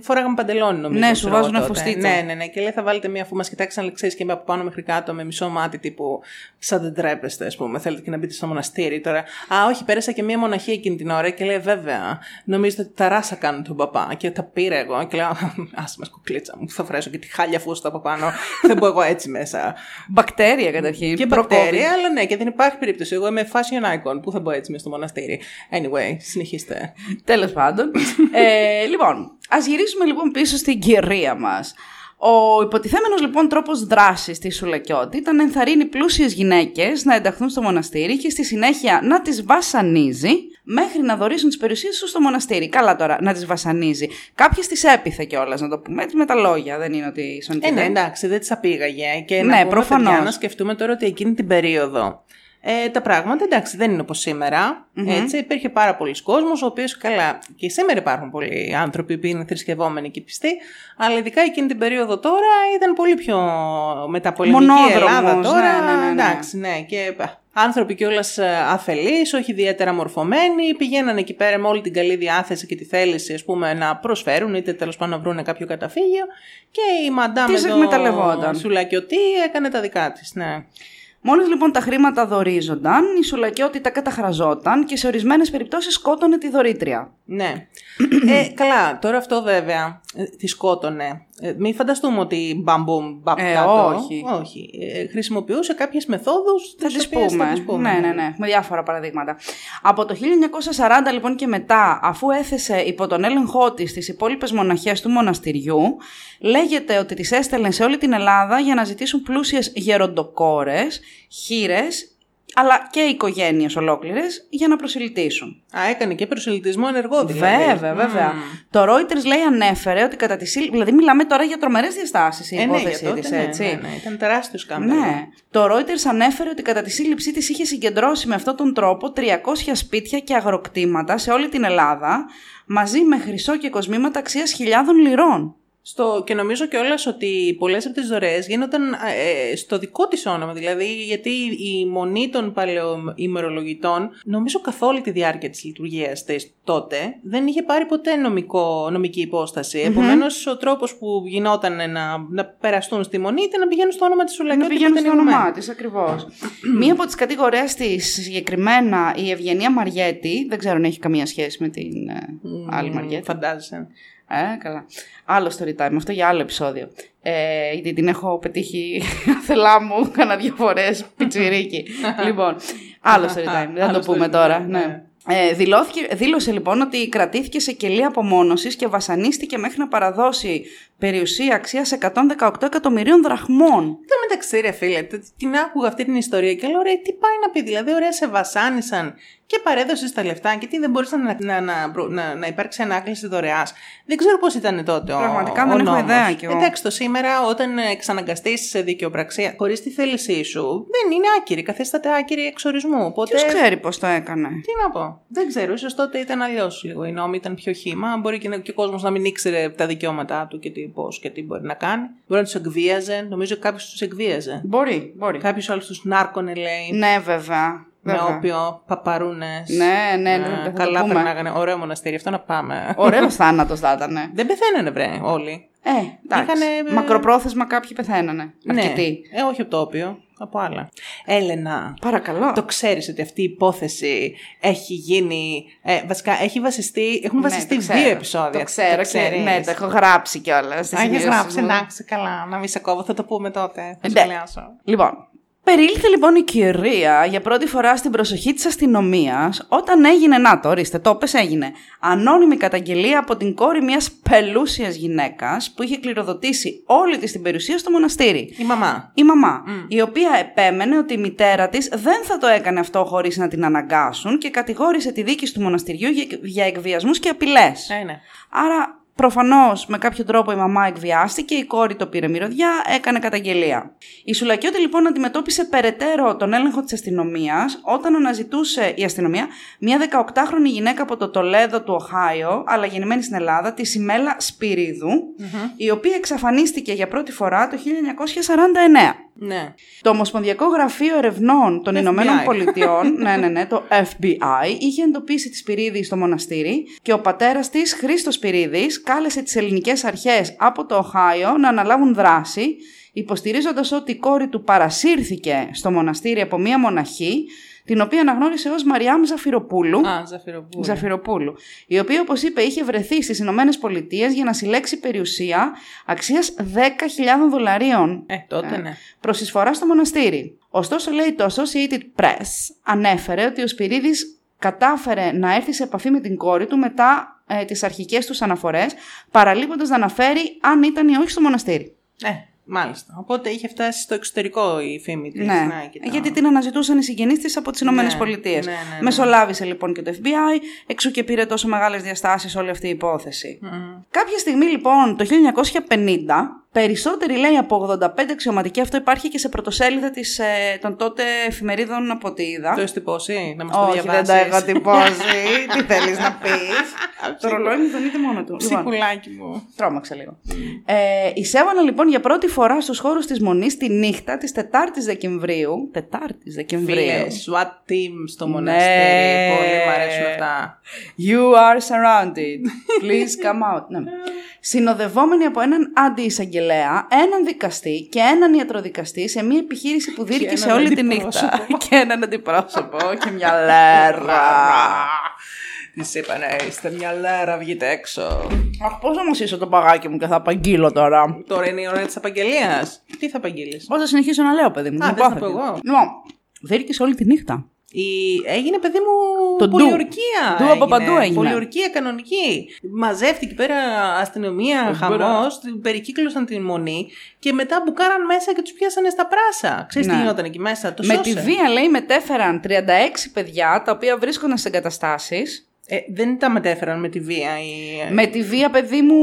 Φοράγαμε παντελόνι νομίζω. Ναι, σου ξέρω εγώ βάζουνε τότε. φουστίτσα. Ναι, ναι, ναι. Και λέει θα βάλετε μία αφού μα κοιτάξαν ξέρεις και με από πάνω μέχρι κάτω με μισό μάτι τύπου. Σαν δεν τρέπεστε, ας πούμε. Θέλετε και να μπείτε στο μοναστήρι τώρα. Α, όχι, πέρασα και μία μοναχή εκείνη την ώρα και λέει βέβαια. Νομίζετε ότι τα ράσα κάνουν τον παπά. Και τα πήρα εγώ και λέω Α μας κουκλίτσα μου, θα φρέσω και τη χάλια φούστα από πάνω. δεν μπω εγώ έτσι μέσα. Μπακτέρια καταρχήν. Και προ-COVID. μπακτέρια, αλλά ναι, και δεν υπάρχει περίπτωση. Εγώ είμαι fashion icon. Πού θα μπω έτσι μέσα στο μοναστήρι. Anyway, συνεχίστε. Τέλος πάντων. ε, λοιπόν, ας γυρίσουμε λοιπόν πίσω στην κυρία μας. Ο υποτιθέμενος λοιπόν τρόπος δράσης της Σουλακιώτη ήταν να ενθαρρύνει πλούσιες γυναίκες να ενταχθούν στο μοναστήρι και στη συνέχεια να τις βασανίζει μέχρι να δωρήσουν τις περιουσίες τους στο μοναστήρι. Καλά τώρα, να τις βασανίζει. Κάποιες τις έπιθε κιόλας, να το πούμε έτσι με τα λόγια. Δεν είναι ότι σον Ε, ναι, εντάξει, δεν τις απήγαγε. Και Ναι, να πούμε, προφανώς. παιδιά, να σκεφτούμε τώρα ότι εκείνη την περίοδο ε, τα πράγματα εντάξει δεν είναι όπως σήμερα, Έτσι, υπήρχε πάρα πολλοί κόσμος, ο οποίος καλά και σήμερα υπάρχουν πολλοί άνθρωποι που είναι θρησκευόμενοι και πιστοί, αλλά ειδικά εκείνη την περίοδο τώρα ήταν πολύ πιο μεταπολεμική Μονόδρομος, Ελλάδα τώρα. ναι, ναι, ναι, ναι. Εντάξει, ναι, και α, άνθρωποι κιόλας αφελείς, όχι ιδιαίτερα μορφωμένοι, πηγαίνανε εκεί πέρα με όλη την καλή διάθεση και τη θέληση ας πούμε, να προσφέρουν, είτε τέλος πάντων να βρουν κάποιο καταφύγιο. Και η μαντάμε Τις εκμεταλλευόταν. Σουλακιωτή έκανε τα δικά της, ναι. Μόλις λοιπόν τα χρήματα δορίζονταν, η Σουλακιώτη τα καταχραζόταν και σε ορισμένες περιπτώσεις σκότωνε τη δωρήτρια. Ναι. ε, καλά, τώρα αυτό βέβαια ε, τη σκότωνε. Ε, μην φανταστούμε ότι μπαμπούμ, μπαπ Ε, κάτω. όχι. όχι. Ε, χρησιμοποιούσε κάποιες μεθόδους Θα τις τις οποίες πούμε. Θα τις πούμε. Ναι, ναι, ναι. Με διάφορα παραδείγματα. Από το 1940 λοιπόν και μετά, αφού έθεσε υπό τον έλεγχό της τις υπόλοιπες μοναχές του μοναστηριού, λέγεται ότι τις έστελνε σε όλη την Ελλάδα για να ζητήσουν πλούσιες γεροντοκόρες, χείρες, αλλά και οικογένειες ολόκληρες για να προσιλητήσουν. Α, έκανε και προσελητισμό ενεργό δηλαδή. Βέβαια, βέβαια. Το Reuters λέει ανέφερε ότι κατά τη σύλληψη. Δηλαδή, μιλάμε τώρα για τρομερές διαστάσεις η Ε, ναι, για υπόθεσή τότε, της, ναι, έτσι. ναι, ναι, ήταν τεράστιος σκάνδαλο. Ναι. Το Reuters ανέφερε ότι κατά τη σύλληψή της είχε συγκεντρώσει με αυτόν τον τρόπο 300 σπίτια και αγροκτήματα σε όλη την Ελλάδα, μαζί με χρυσό και κοσμήματα αξίας χιλιάδων λιρών. Στο, και νομίζω κιόλα ότι πολλές από τις δωρεές γίνονταν ε, στο δικό της όνομα. Δηλαδή, γιατί η μονή των παλαιοημερολογητών, νομίζω καθ' όλη τη διάρκεια της λειτουργίας της τότε, δεν είχε πάρει ποτέ νομικό, νομική υπόσταση. Επομένως, ο τρόπος που γινόταν να, να περαστούν στη μονή ήταν να πηγαίνουν στο όνομα της Να Σουλακιώτη. πηγαίνουν που στο ήταν όνομά ηνωμένη. της, ακριβώς. Μία από τις κατηγορίες της συγκεκριμένα, η Ευγενία Μαριέτη, δεν ξέρω αν έχει καμία σχέση με την ε, άλλη Μαριέτη. Φαντάζεσαι. Ε, καλά. Άλλο story time, αυτό για άλλο επεισόδιο. Ε, γιατί την έχω πετύχει αθελά μου κάνα δύο φορές πιτσιρίκι. λοιπόν, άλλο story time, δεν Άλλο το πούμε story τώρα. time, Ναι. ναι. Ε, δηλώθηκε, δήλωσε λοιπόν ότι κρατήθηκε σε κελή απομόνωσης και βασανίστηκε μέχρι να παραδώσει περιουσία αξίας 118 εκατομμυρίων δραχμών. Εν τω μεταξύ, ρε φίλε, τε- την άκουγα αυτή την ιστορία και λέω: Ρε, τι πάει να πει, δηλαδή, ωραία, σε βασάνισαν και παρέδωσες τα λεφτά και τι δεν μπορούσε να, να, να, προ- να, να υπάρξει ανάκληση δωρεάς. Δεν ξέρω πώς ήταν τότε ο Πραγματικά ο δεν έχω νόμος. ιδέα κι εγώ. Εντάξει, το σήμερα, όταν εξαναγκαστεί σε δικαιοπραξία χωρίς τη θέλησή σου, δεν είναι άκυρη, καθίσταται άκυρη εξορισμού. Οπότε. Ποιος ξέρει πώς το έκανε; Τι να πω. Δεν ξέρω, ίσως τότε ήταν αλλιώς λίγο. Οι νόμοι ήταν πιο χήμα. Μπορεί και, να- και ο κόσμος να μην ήξερε τα δικαιώματά του και τι, πώς και τι μπορεί να κάνει. Μπορεί να τους εκβίαζε. Νομίζω κάποιος τους εκβίαζε. Μπορεί, μπορεί. Κάποιος άλλος τους νάρκωνε, λέει. Ναι, βέβαια. με βέβαια. όπιο, παπαρούνες. Ναι, ναι, ναι, δεν θα το καλά πούμε. περνάγανε. Ωραίο μοναστήρι, αυτό να πάμε. Ωραίος θάνατος θα ήταν. Δεν πεθαίνανε, βρε, όλοι. Ε, εντάξει. Είχανε- Μακροπρόθεσμα κάποιοι πεθαίνανε. Αρκετοί. Ναι. Ε, όχι από το όπιο, από άλλα. Έλενα, Παρακαλώ. το ξέρεις ότι αυτή η υπόθεση έχει γίνει. Ε, βασικά, έχει βασιστεί, έχουν Ναι, βασιστεί το ξέρω. δύο επεισόδια. Το ξέρω και ξέρεις. ναι, το έχω γράψει κιόλας. Α, έχεις γράψει, εντάξει, καλά. Να μην σε κόβω, θα το πούμε τότε. Θα Ναι. σχολιάσω. Λοιπόν, περίληφθη λοιπόν η κυρία για πρώτη φορά στην προσοχή της αστυνομίας όταν έγινε, να το ορίστε, το πες έγινε, ανώνυμη καταγγελία από την κόρη μιας πελούσιας γυναίκας που είχε κληροδοτήσει όλη της την περιουσία στο μοναστήρι. Η μαμά. Η μαμά, η οποία επέμενε ότι η μητέρα της δεν θα το έκανε αυτό χωρίς να την αναγκάσουν και κατηγόρησε τη δίκη του μοναστηριού για, για εκβιασμούς και απειλές. Ε, ναι. Άρα Προφανώς με κάποιο τρόπο η μαμά εκβιάστηκε, η κόρη το πήρε μυρωδιά, έκανε καταγγελία. Η Σουλακιώτη λοιπόν αντιμετώπισε περαιτέρω τον έλεγχο της αστυνομίας όταν αναζητούσε η αστυνομία μια 18χρονη γυναίκα από το Τολέδο του Οχάιο, αλλά γεννημένη στην Ελλάδα, τη Σιμέλα η οποία εξαφανίστηκε για πρώτη φορά το 1949. Ναι. Το Ομοσπονδιακό Γραφείο Ερευνών των FBI. Ηνωμένων Πολιτειών, ναι, ναι, ναι, το FBI, είχε εντοπίσει τη Σπυρίδη στο μοναστήρι και ο πατέρας της, Χρήστος Σπυρίδης, κάλεσε τις ελληνικές αρχές από το Οχάιο να αναλάβουν δράση, υποστηρίζοντας ότι η κόρη του παρασύρθηκε στο μοναστήρι από μία μοναχή, την οποία αναγνώρισε ως Μαριάμ Ζαφυροπούλου. Α, Ζαφυροπούλου. Ζαφυροπούλου, η οποία, όπως είπε, είχε βρεθεί στις Ηνωμένες Πολιτείες για να συλλέξει περιουσία αξίας 10.000 δολαρίων Ε, τότε ναι. προς εισφορά στο μοναστήρι. Ωστόσο, λέει το Associated Press ανέφερε ότι ο Σπυρίδης κατάφερε να έρθει σε επαφή με την κόρη του μετά ε, τις αρχικές τους αναφορές, παραλείποντας να αναφέρει αν ήταν ή όχι στο μοναστήρι. Ε, μάλιστα. Οπότε είχε φτάσει στο εξωτερικό η φήμη της. Ναι, γιατί την αναζητούσαν οι συγγενείς της από τις Ηνωμένες Ναι, Πολιτείες. ναι, ναι, ναι. Μεσολάβησε λοιπόν και το FBI, εξού και πήρε τόσο μεγάλες διαστάσεις όλη αυτή η υπόθεση. Κάποια στιγμή λοιπόν το 1950, περισσότεροι λέει από 85 αξιωματικοί, αυτό υπάρχει και σε πρωτοσέλιδα της, ε, των τότε εφημερίδων από ό,τι είδα. Το έχει τυπώσει, να μας το Όχι, διαβάσεις. δεν τα έχω τυπώσει. Τι θέλεις να πεις; το ρολόι μου δονείται μόνο του. Λοιπόν, Ψυχουλάκι μου. τρόμαξε λίγο. Ε, εισέβαλαν λοιπόν για πρώτη φορά στους χώρους της Μονής τη νύχτα της 4η Δεκεμβρίου. Τετάρτης Δεκεμβρίου. Φίλε, SWAT team στο μοναστήρι. Ναι. Πολύ μου αρέσουν αυτά. You are surrounded. Please come out. ναι. Συνοδευόμενοι από έναν αντιεισαγγελέα, έναν δικαστή και έναν ιατροδικαστή σε μια επιχείρηση που δίρκησε έναν όλη τη νύχτα. αντιπρόσωπο. και έναν αντιπρόσωπο και μια λέρα. Τη είπανε, είστε μια λέρα, βγείτε έξω. Αχ, πώς όμω είσαι το παγάκι μου και θα απαγγείλω τώρα. Τώρα είναι η ώρα της απαγγελίας. Τι θα απαγγείλεις; Πώς θα συνεχίσω να λέω, παιδί μου. Α, την θες να υπόθεση. πω εγώ. Λοιπόν, δίρκησε όλη τη νύχτα. Η... Έγινε παιδί μου Το ντου. πολιορκία. Ντου από παντού έγινε. Πολιορκία κανονική. Μαζεύτηκε πέρα αστυνομία, χαμός, περικύκλωσαν την μονή και μετά μπουκάραν μέσα και τους πιάσανε στα πράσα. Ξέρεις τι Ναι. γινόταν εκεί μέσα. Το Με σώσε. τη βία, λέει, μετέφεραν 36 παιδιά τα οποία βρίσκονταν σε εγκαταστάσεις. Ε, δεν τα μετέφεραν με τη βία. Οι... Με τη βία, παιδί μου,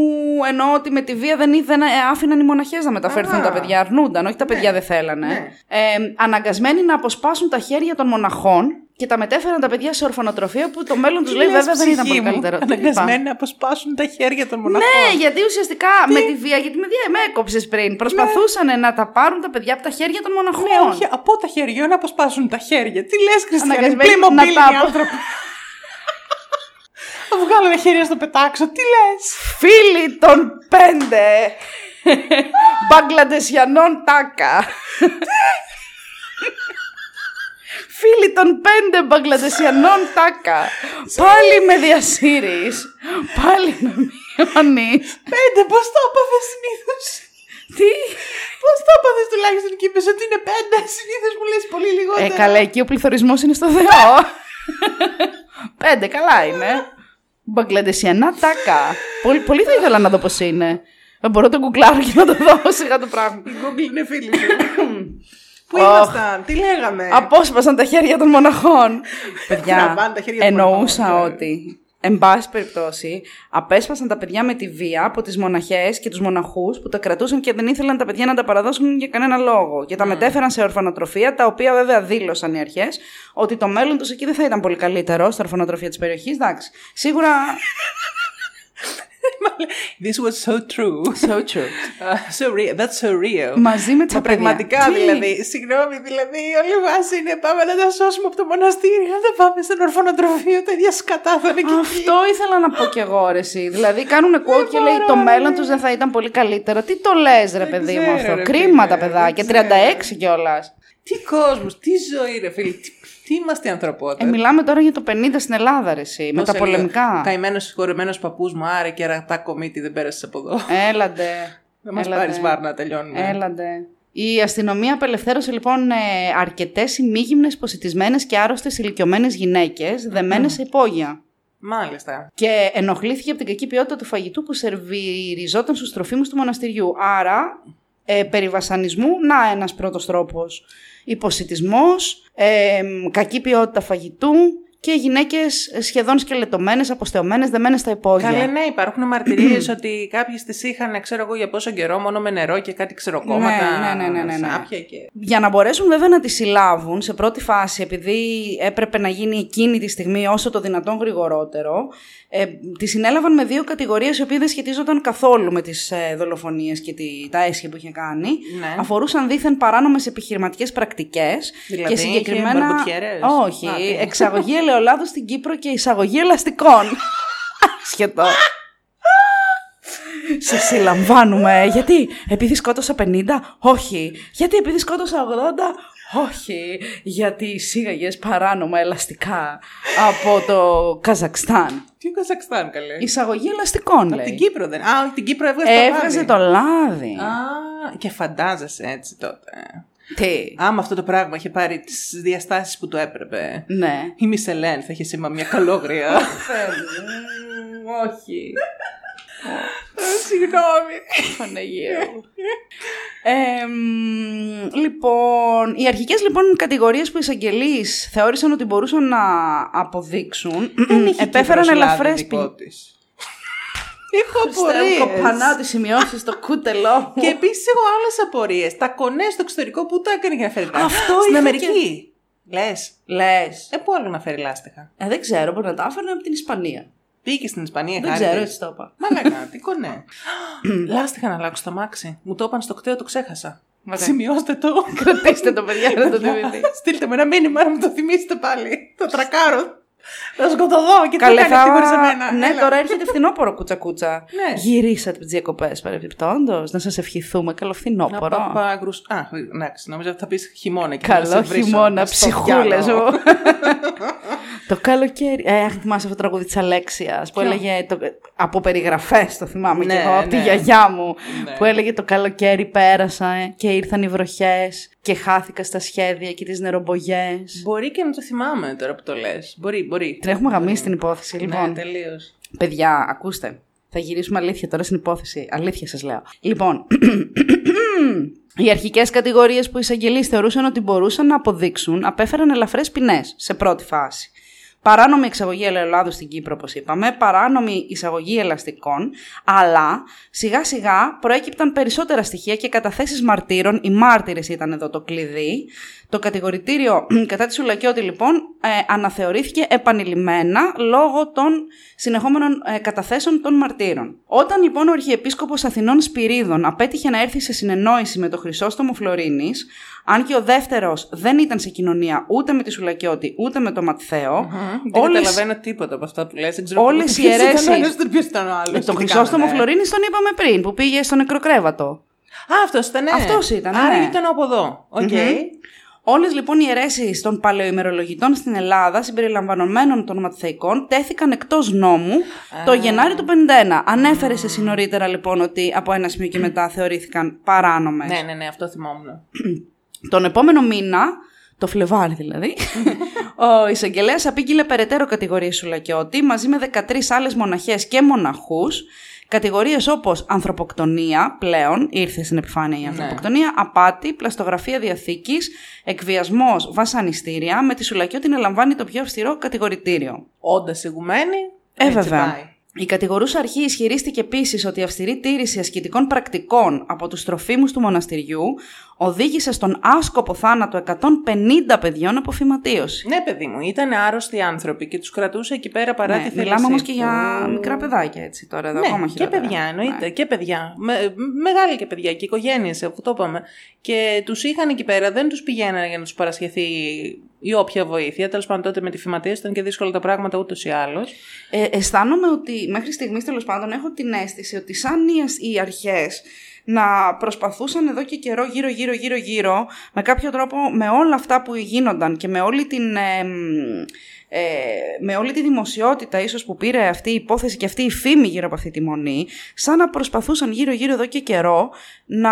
εννοώ ότι με τη βία δεν, είδε- δεν άφηναν οι μοναχές να μεταφέρθουν Α. τα παιδιά. Αρνούνταν, όχι τα παιδιά δεν θέλανε. Ναι. Ε, αναγκασμένοι να αποσπάσουν τα χέρια των μοναχών και τα μετέφεραν τα παιδιά σε ορφανοτροφία που το μέλλον τους Τι λέει λες, βέβαια δεν ήταν ψυχή πολύ μου, καλύτερο. Τι είπα; Αναγκασμένοι να αποσπάσουν τα χέρια των μοναχών. Ναι, γιατί ουσιαστικά με τη βία, γιατί με βία με έκοψες πριν. Προσπαθούσαν να τα πάρουν τα παιδιά από τα χέρια των μοναχών. Ναι, όχι, από τα χέρια να αποσπάσουν τα χέρια. Τι λες, Χριστιανή, Αναγκασμένοι πλήμο να τα οι απο- άνθρωποι. Θα βγάλω τα χέρια στο πετάξω. Τι λες; Φίλοι των πέντε Μπαγκλαντεσιανών τάκα. Φίλοι των πέντε Μπαγκλαντεσιανών τάκα. Πάλι με διασύρεις. Πάλι να μειώνεις. Πέντε, πώς το έπαθε συνήθως; Τι; Πώς το έπαθε τουλάχιστον και είπες ότι είναι πέντε; Συνήθως μου λες πολύ Ε, λιγότερο. καλά, εκεί ο πληθωρισμός είναι στο Θεό. πέντε, καλά είναι. Μπαγκλαντεσιανά τάκα. Πολύ, πολύ θα ήθελα να δω πώς είναι. Δεν μπορώ να το γκουγκλάρω και να το δω σιγά το πράγμα. Η Google είναι φίλη σου. Πού Οχ. ήμασταν, τι λέγαμε; Απόσπασαν τα χέρια των μοναχών. Παιδιά, Τραβάνε τα χέρια των εννοούσα μοναχών, ναι. ότι, εν πάση περιπτώσει, απέσπασαν τα παιδιά με τη βία από τις μοναχές και τους μοναχούς που τα κρατούσαν και δεν ήθελαν τα παιδιά να τα παραδώσουν για κανένα λόγο. Και τα μετέφεραν σε ορφανοτροφία, τα οποία βέβαια δήλωσαν οι αρχές ότι το μέλλον τους εκεί δεν θα ήταν πολύ καλύτερο στα ορφανοτροφία της περιοχής. Εντάξει, σίγουρα... This was so true. So true. Uh, so real. That's so real. Μαζί με τα Μα παιδιά. πραγματικά Τι; δηλαδή. Συγγνώμη, δηλαδή όλη η βάση είναι πάμε να τα σώσουμε από το μοναστήρι, να τα πάμε στον ορφανοτροφείο, τα ίδια σκατά θα είναι και εκεί. Αυτό ήθελα να πω κι εγώ, ρε, εσύ. Δηλαδή, κάνουν quote και λέει το μέλλον τους δεν θα ήταν πολύ καλύτερο. Τι το λες, ρε παιδί μου ξέρω, αυτό. ρε, Κρίμα φίλε, τα παιδάκια. δεν 36 κιόλας. Τι κόσμος, τι ζωή, ρε φίλε. Τι, τι είμαστε οι Ε, ανθρωπότητα. μιλάμε τώρα για το 50 στην Ελλάδα, ρε, εσύ. Με τα πολεμικά. Καημένος συγχωρεμένος παππούς μου, άρε και ρατά κομίτη, δεν πέρασες από εδώ. Έλαντε. Δεν μας έλαντε. πάρεις βάρ να τελειώνουμε. Έλαντε. Η αστυνομία απελευθέρωσε λοιπόν ε, αρκετές ημίγυμνες, positισμένε και άρρωστες ηλικιωμένες γυναίκες δεμένες σε υπόγεια. Μάλιστα. Και ενοχλήθηκε από την κακή ποιότητα του φαγητού που σερβιριζόταν στους τροφίμους του μοναστηριού. Άρα, ε, περιβασανισμού, να ένας πρώτος τρόπος. Υποσυτισμός, ε, κακή ποιότητα φαγητού και γυναίκες σχεδόν σκελετωμένες, αποστεωμένες, δεμένες στα υπόγεια. Καλά, ναι, υπάρχουν μαρτυρίες ότι κάποιε τι είχαν, ξέρω εγώ για πόσο καιρό, μόνο με νερό και κάτι ξεροκόμματα. Ναι, ναι, ναι, ναι, ναι. Σάπια και... Για να μπορέσουν βέβαια να τη συλλάβουν σε πρώτη φάση, επειδή έπρεπε να γίνει εκείνη τη στιγμή όσο το δυνατόν γρηγορότερο, ε, τη συνέλαβαν με δύο κατηγορίες οι οποίες δεν σχετίζονταν καθόλου με τις ε, δολοφονίες και τη, τα έσχη που είχε κάνει. Ναι. Αφορούσαν δίθεν παράνομες επιχειρηματικές πρακτικές. Δηλαδή, και συγκεκριμένα. είχε μπαρμπουτιέρες; Όχι. Α, τι. εξαγωγή ελαιολάδου στην Κύπρο και εισαγωγή ελαστικών. Σχετό. Σε συλλαμβάνουμε. Γιατί, επειδή σκότωσα 50, όχι. Γιατί, επειδή σκότωσα 80, όχι. Γιατί εισήγαγες παράνομα ελαστικά από το Καζακστάν. Τι Καζακστάν, καλέ; Εισαγωγή ελαστικών, Από λέει. την Κύπρο δεν. Α, όχι, την Κύπρο έβγαζε το Έβγαζε λάδι. το λάδι. Α, και φαντάζεσαι έτσι τότε. Τι; Άμα αυτό το πράγμα είχε πάρει τις διαστάσεις που το έπρεπε. Ναι. Η Μισελέν θα είχε σήμα μια καλόγρια. όχι. Συγγνώμη. Παναγία μου. Ε, μ, λοιπόν, οι αρχικές λοιπόν κατηγορίες που οι εισαγγελείς θεώρησαν ότι μπορούσαν να αποδείξουν επέφεραν ελαφρές πι... Έχω απορίες. Κοπανάω τις σημειώσεις στο κούτελό μου. Και επίσης έχω άλλες απορίες. Τα κονέ στο εξωτερικό που τα έκανε για να φέρει λάστιχα; Αυτό Στην είχα Αμερική. Λες. Λες. Ε, πού άλλο να φέρει λάστιχα; Ε, δεν ξέρω, μπορεί να τα έφερνε από την Ισπανία. Πήγε στην Ισπανία, Δεν χάρη ξέρω, της. έτσι το είπα. Μαλάκα, τι κονέ. Λάστιχα να αλλάξω το μάξι. Μου το είπαν στο κτέο, το ξέχασα. Ωραία. Σημειώστε το. Κρατήστε το παιδιά να το θυμηθεί. Στείλτε με ένα μήνυμα να μου το θυμίσετε πάλι. Το τρακάρω. Θα σκοτωθώ και τι Καλέ, θα κάνει αυτή χωρίς εμένα. Ναι, Έλα. τώρα έρχεται φθινόπωρο κούτσα-κούτσα. Ναι. Γυρίσατε τις διακοπές παρεμπιπτόντως. Να σας ευχηθούμε. Καλό Να φθινόπωρο. πάω πάγρους. Α, εντάξει, νόμιζα ότι θα πεις χειμώνα. και θα Καλό σε βρίσω χειμώνα, στο ψυχούλες πιάνο. μου. το καλοκαίρι. Ε, αχ, θυμάσαι αυτό το τραγούδι της Αλέξιας που Ποιο; έλεγε. Το... Από περιγραφές το θυμάμαι Ναι, κι εγώ, από τη ναι. γιαγιά μου. Ναι. Που έλεγε το καλοκαίρι πέρασα ε, και ήρθαν οι βροχές και χάθηκα στα σχέδια και τις νερομπογιές. Μπορεί και να το θυμάμαι τώρα που το λες. Μπορεί, μπορεί. Την έχουμε γαμίσει την υπόθεση, λοιπόν. Ναι, τελείως. Παιδιά, ακούστε. Θα γυρίσουμε αλήθεια τώρα στην υπόθεση. Αλήθεια σας λέω. Λοιπόν, οι αρχικές κατηγορίες που οι εισαγγελείς θεωρούσαν ότι μπορούσαν να αποδείξουν απέφεραν ελαφρές ποινές σε πρώτη φάση. Παράνομη εξαγωγή ελαιολάδου στην Κύπρο, όπως είπαμε, παράνομη εισαγωγή ελαστικών, αλλά σιγά σιγά προέκυπταν περισσότερα στοιχεία και καταθέσεις μαρτύρων. Οι μάρτυρες ήταν εδώ το κλειδί. Το κατηγορητήριο κατά τη Σουλακιώτη, λοιπόν, ε, αναθεωρήθηκε επανειλημμένα λόγω των συνεχόμενων ε, καταθέσεων των μαρτύρων. Όταν λοιπόν ο Αρχιεπίσκοπος Αθηνών Σπυρίδων απέτυχε να έρθει σε συνεννόηση με τον Χρυσόστομο Φλωρίνης, αν και ο δεύτερος δεν ήταν σε κοινωνία ούτε με τη Σουλακιώτη ούτε με τον Ματθαίο, Δεν όλες- καταλαβαίνω τίποτα από αυτά που λες. Δεν ξέρω όλες ποιος οι ήταν ο αιρέσεις- ένας, ποιος ήταν ο άλλος. Ε, τι τον Χρυσόστομο κάνανε. Φλωρίνης τον είπαμε πριν, που πήγε στο νεκροκρέβατο. Α, αυτός ήταν. Αυτός ήταν, Άρα ναι. ήταν από εδώ. Οκ. Όλες λοιπόν οι αιρέσεις των παλαιοημερολογητών στην Ελλάδα, συμπεριλαμβανομένων των Ματθαιικών, τέθηκαν εκτός νόμου το Γενάρη του 51. Ανέφερε εσύ νωρίτερα λοιπόν ότι από ένα σημείο και μετά θεωρήθηκαν παράνομες. Ναι, ναι, ναι, αυτό θυμόμουν. Τον επόμενο μήνα, το Φλεβάρι δηλαδή, ο εισαγγελέας απήγγειλε περαιτέρω κατηγορίες Σουλακιώτη μαζί με 13 άλλες μοναχές και μοναχούς. Κατηγορίες όπως ανθρωποκτονία, πλέον ήρθε στην επιφάνεια η ανθρωποκτονία, απάτη, πλαστογραφία διαθήκης, εκβιασμός, βασανιστήρια, με τη Σουλακιώτη να λαμβάνει το πιο αυστηρό κατηγορητήριο. Όντα ηγουμένη. Ε, έτσι βέβαια. Πάει. Η κατηγορούσα αρχή ισχυρίστηκε επίσης ότι η αυστηρή τήρηση ασκητικών πρακτικών από τους τροφίμους του μοναστηριού οδήγησε στον άσκοπο θάνατο 150 παιδιών από φυματίωση. Ναι, παιδί μου, ήταν άρρωστοι άνθρωποι και τους κρατούσε εκεί πέρα παρά Ναι, τη θέλησή μιλάμε όμως και του. για μικρά παιδάκια έτσι τώρα, εδώ Ναι, ακόμα και χειρότερα. παιδιά, εννοείται. Ναι. Και παιδιά. Με, μεγάλα και παιδιά και οικογένειες, αφού το είπαμε. Και τους είχαν εκεί πέρα, δεν τους πηγαίνανε για να τους παρασχεθεί η όποια βοήθεια. Τέλος πάντων, τότε με τη φυματίωση ήταν και δύσκολα τα πράγματα ούτως ή άλλως. Ε, αισθάνομαι ότι μέχρι στιγμής τέλος πάντων έχω την αίσθηση ότι σαν οι, οι αρχές να προσπαθούσαν εδώ και καιρό γύρω γύρω γύρω γύρω με κάποιο τρόπο με όλα αυτά που γίνονταν και με όλη την ε, μ, ε, με όλη τη δημοσιότητα ίσως που πήρε αυτή η υπόθεση και αυτή η φήμη γύρω από αυτή τη μονή σαν να προσπαθούσαν γύρω γύρω εδώ και καιρό να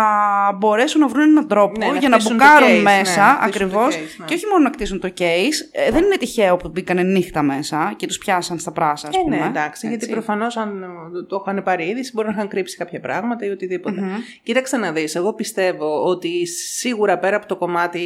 μπορέσουν να βρουν έναν τρόπο Ναι, να για να χτίσουν το μπουκάρουν case, ναι, μέσα να χτίσουν το ακριβώς case, ναι. και όχι μόνο να κτίσουν το case ε, δεν είναι τυχαίο που μπήκανε νύχτα μέσα και τους πιάσαν στα πράσα ας Ε, πούμε ναι, εντάξει, γιατί έτσι. προφανώς αν ε, το είχαν πάρει είδηση μπορεί να είχαν κρύψει κάποια πράγματα ή οτιδήποτε. Κοίταξε να δεις. Εγώ πιστεύω ότι σίγουρα πέρα από το κομμάτι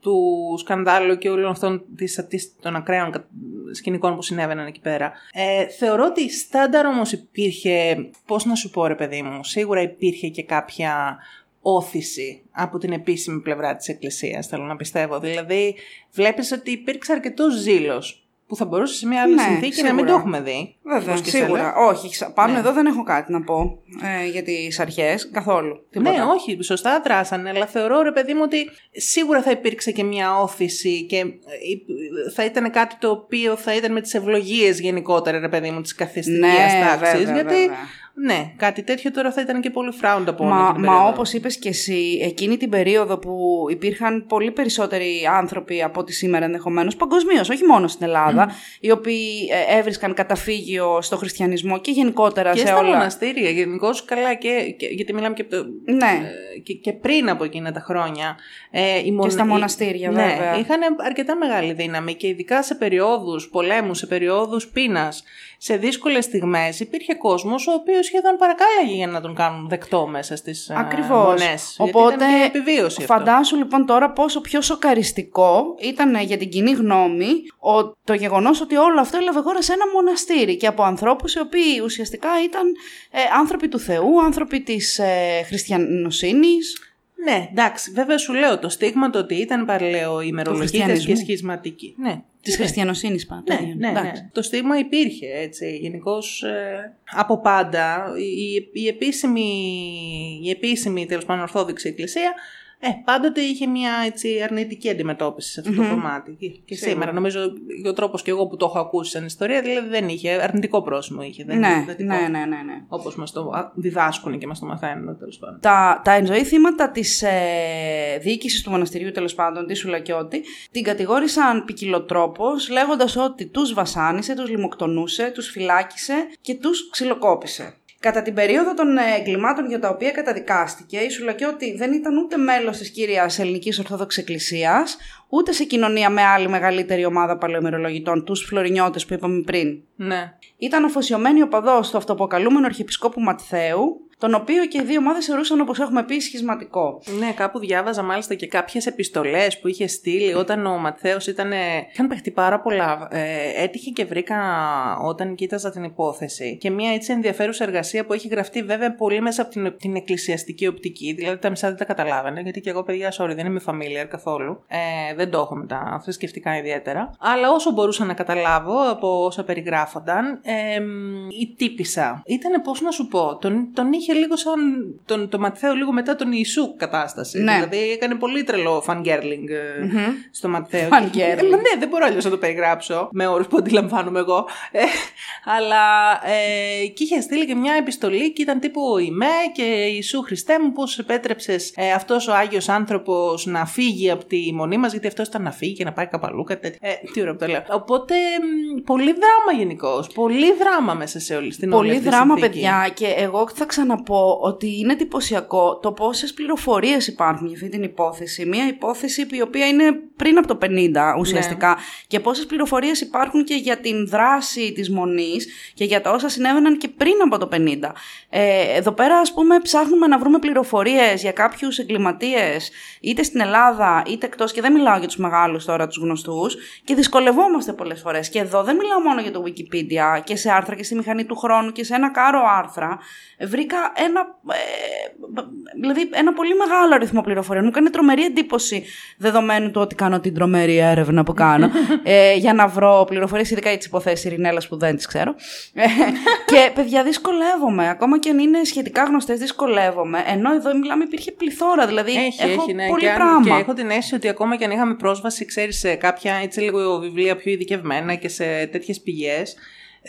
του σκανδάλου και όλων αυτών της, της, των ακραίων κα- σκηνικών που συνέβαιναν εκεί πέρα. Ε, θεωρώ ότι στάνταρ όμως υπήρχε, πώς να σου πω ρε παιδί μου, σίγουρα υπήρχε και κάποια όθηση από την επίσημη πλευρά της Εκκλησίας, θέλω να πιστεύω. Δηλαδή, βλέπεις ότι υπήρξε αρκετός ζήλος που θα μπορούσε σε μια άλλη Ναι, συνθήκη σίγουρα. να μην το έχουμε δει. Βέβαια, όπως και σίγουρα. σένα. Όχι, ξα- πάνω Ναι. εδώ δεν έχω κάτι να πω ε, για τις αρχές, καθόλου. Τίποτα. Ναι, όχι, σωστά δράσανε, αλλά θεωρώ ρε παιδί μου ότι σίγουρα θα υπήρξε και μια όθηση και ε, θα ήταν κάτι το οποίο θα ήταν με τις ευλογίες γενικότερα ρε παιδί μου της καθιστικής Ναι, τάξης, βέβαια, γιατί βέβαια. Ναι, κάτι τέτοιο τώρα θα ήταν και πολύ frowned upon. Μα, εκείνη την μα περίοδο. όπως είπες και εσύ, εκείνη την περίοδο που υπήρχαν πολύ περισσότεροι άνθρωποι από ό,τι σήμερα ενδεχομένως, παγκοσμίως, όχι μόνο στην Ελλάδα, οι οποίοι ε, έβρισκαν καταφύγιο στο χριστιανισμό και γενικότερα και σε στα όλα. μοναστήρια γενικώς καλά και, και- γιατί μιλάμε και, από το, Ναι. ε, και, και πριν από εκείνα τα χρόνια. Ε, οι μονα- στα οι- μοναστήρια, ναι, βέβαια. είχαν αρκετά μεγάλη δύναμη και ειδικά σε περιόδους πολέμους, σε περιόδους πείνας, σε δύσκολες στιγμές υπήρχε κόσμος ο οποίος σχεδόν παρακάλαγε για να τον κάνουν δεκτό μέσα στις ε, Ακριβώς. μονές. Οπότε, γιατί ήταν και επιβίωση αυτό. φαντάσου λοιπόν τώρα πόσο πιο σοκαριστικό ήταν για την κοινή γνώμη ο, το γεγονός ότι όλο αυτό έλαβε χώρα σε ένα μοναστήρι και από ανθρώπους οι οποίοι ουσιαστικά ήταν ε, άνθρωποι του Θεού, άνθρωποι της ε, χριστιανοσύνης. Ναι, εντάξει, βέβαια σου λέω το στίγμα το ότι ήταν παρελαίο ημερολογίτες και χριστιανισμού. σχισματικοί. Ναι, Της ναι. χριστιανοσύνης πάντα. Ναι, ναι, ναι. Το στίγμα υπήρχε έτσι. Γενικώς από πάντα η, η επίσημη, η επίσημη τέλος πάντων ορθόδοξη εκκλησία ε, πάντοτε είχε μια έτσι, αρνητική αντιμετώπιση σε αυτό το κομμάτι. Και, και Σίγουρα. σήμερα νομίζω ο τρόπος και εγώ που το έχω ακούσει σαν ιστορία δηλαδή δεν είχε, αρνητικό πρόσημο είχε. Δεν Ναι, είχε ναι, θετικό. ναι, ναι, ναι. Όπως μας το α, διδάσκουν και μας το μαθαίνουν τέλος πάντων. Τα, τα ενζωή θύματα της ε, διοίκησης του μοναστηριού, τέλος πάντων, της Σουλακιώτη, την κατηγόρησαν ποικιλοτρόπως, λέγοντας ότι τους βασάνισε, τους λιμοκτονούσε, τους φυλάκισε και τους ξυλοκόπησε. Κατά την περίοδο των ε, εγκλημάτων για τα οποία καταδικάστηκε, η Σουλακιώτη δεν ήταν ούτε μέλος της κύριας ελληνικής Ορθόδοξης Εκκλησίας, ούτε σε κοινωνία με άλλη μεγαλύτερη ομάδα παλαιομερολογητών, τους φλωρινιώτες που είπαμε πριν. Ναι. Ήταν αφοσιωμένη οπαδό του αυτοποκαλούμενου Αρχιεπισκόπου Ματθαίου, τον οποίο και οι δύο ομάδες θεωρούσαν, όπως έχουμε πει, σχισματικό. Ναι, κάπου διάβαζα μάλιστα και κάποιες επιστολές που είχε στείλει όταν ο Ματθαίος ήταν... Είχαν παιχτεί πάρα πολλά. Ε, έτυχε και βρήκα όταν κοίταζα την υπόθεση και μια έτσι ενδιαφέρουσα εργασία που έχει γραφτεί βέβαια πολύ μέσα από την, την εκκλησιαστική οπτική. Δηλαδή τα μισά δεν τα καταλάβαινε, γιατί και εγώ παιδιά, sorry, δεν είμαι familiar καθόλου. Ε, δεν το έχω με τα θρησκευτικά ιδιαίτερα. Αλλά όσο μπορούσα να καταλάβω από όσα περιγράφονταν, ε, η τύπησα ήταν, πώς να σου πω, τον, τον είχε λίγο σαν τον, το Ματθαίο λίγο μετά τον Ιησού κατάσταση. Ναι. Δηλαδή έκανε πολύ τρελό fangirling ε, στο Ματθαίο. Fangirling. Και- Ε, ναι, δεν μπορώ αλλιώς να το περιγράψω με όρους που αντιλαμβάνομαι εγώ. Ε, αλλά ε, και είχε στείλει και μια επιστολή και ήταν τύπου Είμαι και Ιησού Χριστέ μου, πώς επέτρεψες ε, αυτός ο Άγιος άνθρωπος να φύγει από τη μονή μας, γιατί αυτός ήταν να φύγει και να πάει κάπου αλλού. Κάτι τέτοιο. Ε, τι ωραίο που το λέω. Οπότε μ, πολύ δράμα γενικώς. Πολύ δράμα μέσα σε όλη στην όλη Πολύ αυτή τη δράμα, συνθήκη. παιδιά, και εγώ θα ξαναπώ ότι είναι εντυπωσιακό το πόσες πληροφορίες υπάρχουν για αυτή την υπόθεση. Μια υπόθεση η οποία είναι πριν από το 50 ουσιαστικά. Και πόσες πληροφορίες υπάρχουν και για την δράση της μονής και για τα όσα συνέβαιναν και πριν από το 50. Ε, εδώ πέρα, ας πούμε, ψάχνουμε να βρούμε πληροφορίες για κάποιους εγκληματίες είτε στην Ελλάδα είτε εκτός. Και δεν μιλάω για τους μεγάλους τώρα, τους γνωστούς. Και δυσκολευόμαστε πολλές φορές. Και εδώ δεν μιλάω μόνο για το Wikipedia και σε άρθρα και στη μηχανή του χρόνου και σε ένα κάρο άρθρα. Βρήκα ένα, ε, δηλαδή ένα πολύ μεγάλο αριθμό πληροφοριών. Μου κάνει τρομερή εντύπωση δεδομένου του ότι κάνω την τρομερή έρευνα που κάνω ε, για να βρω πληροφορίες, ειδικά για τις υποθέσεις Ειρηνέλας που δεν τις ξέρω. Ε, και παιδιά, δυσκολεύομαι. Ακόμα και αν είναι σχετικά γνωστές, δυσκολεύομαι. Ενώ εδώ μιλάμε, υπήρχε πληθώρα. Δηλαδή, Έχει, έχω έχει, ναι. πολύ και, αν- πράγμα. και έχω την αίσθηση ότι ακόμα και αν είχαμε πρόσβαση, ξέρεις, σε κάποια έτσι λίγο βιβλία πιο ειδικευμένα και σε τέτοιες πηγές,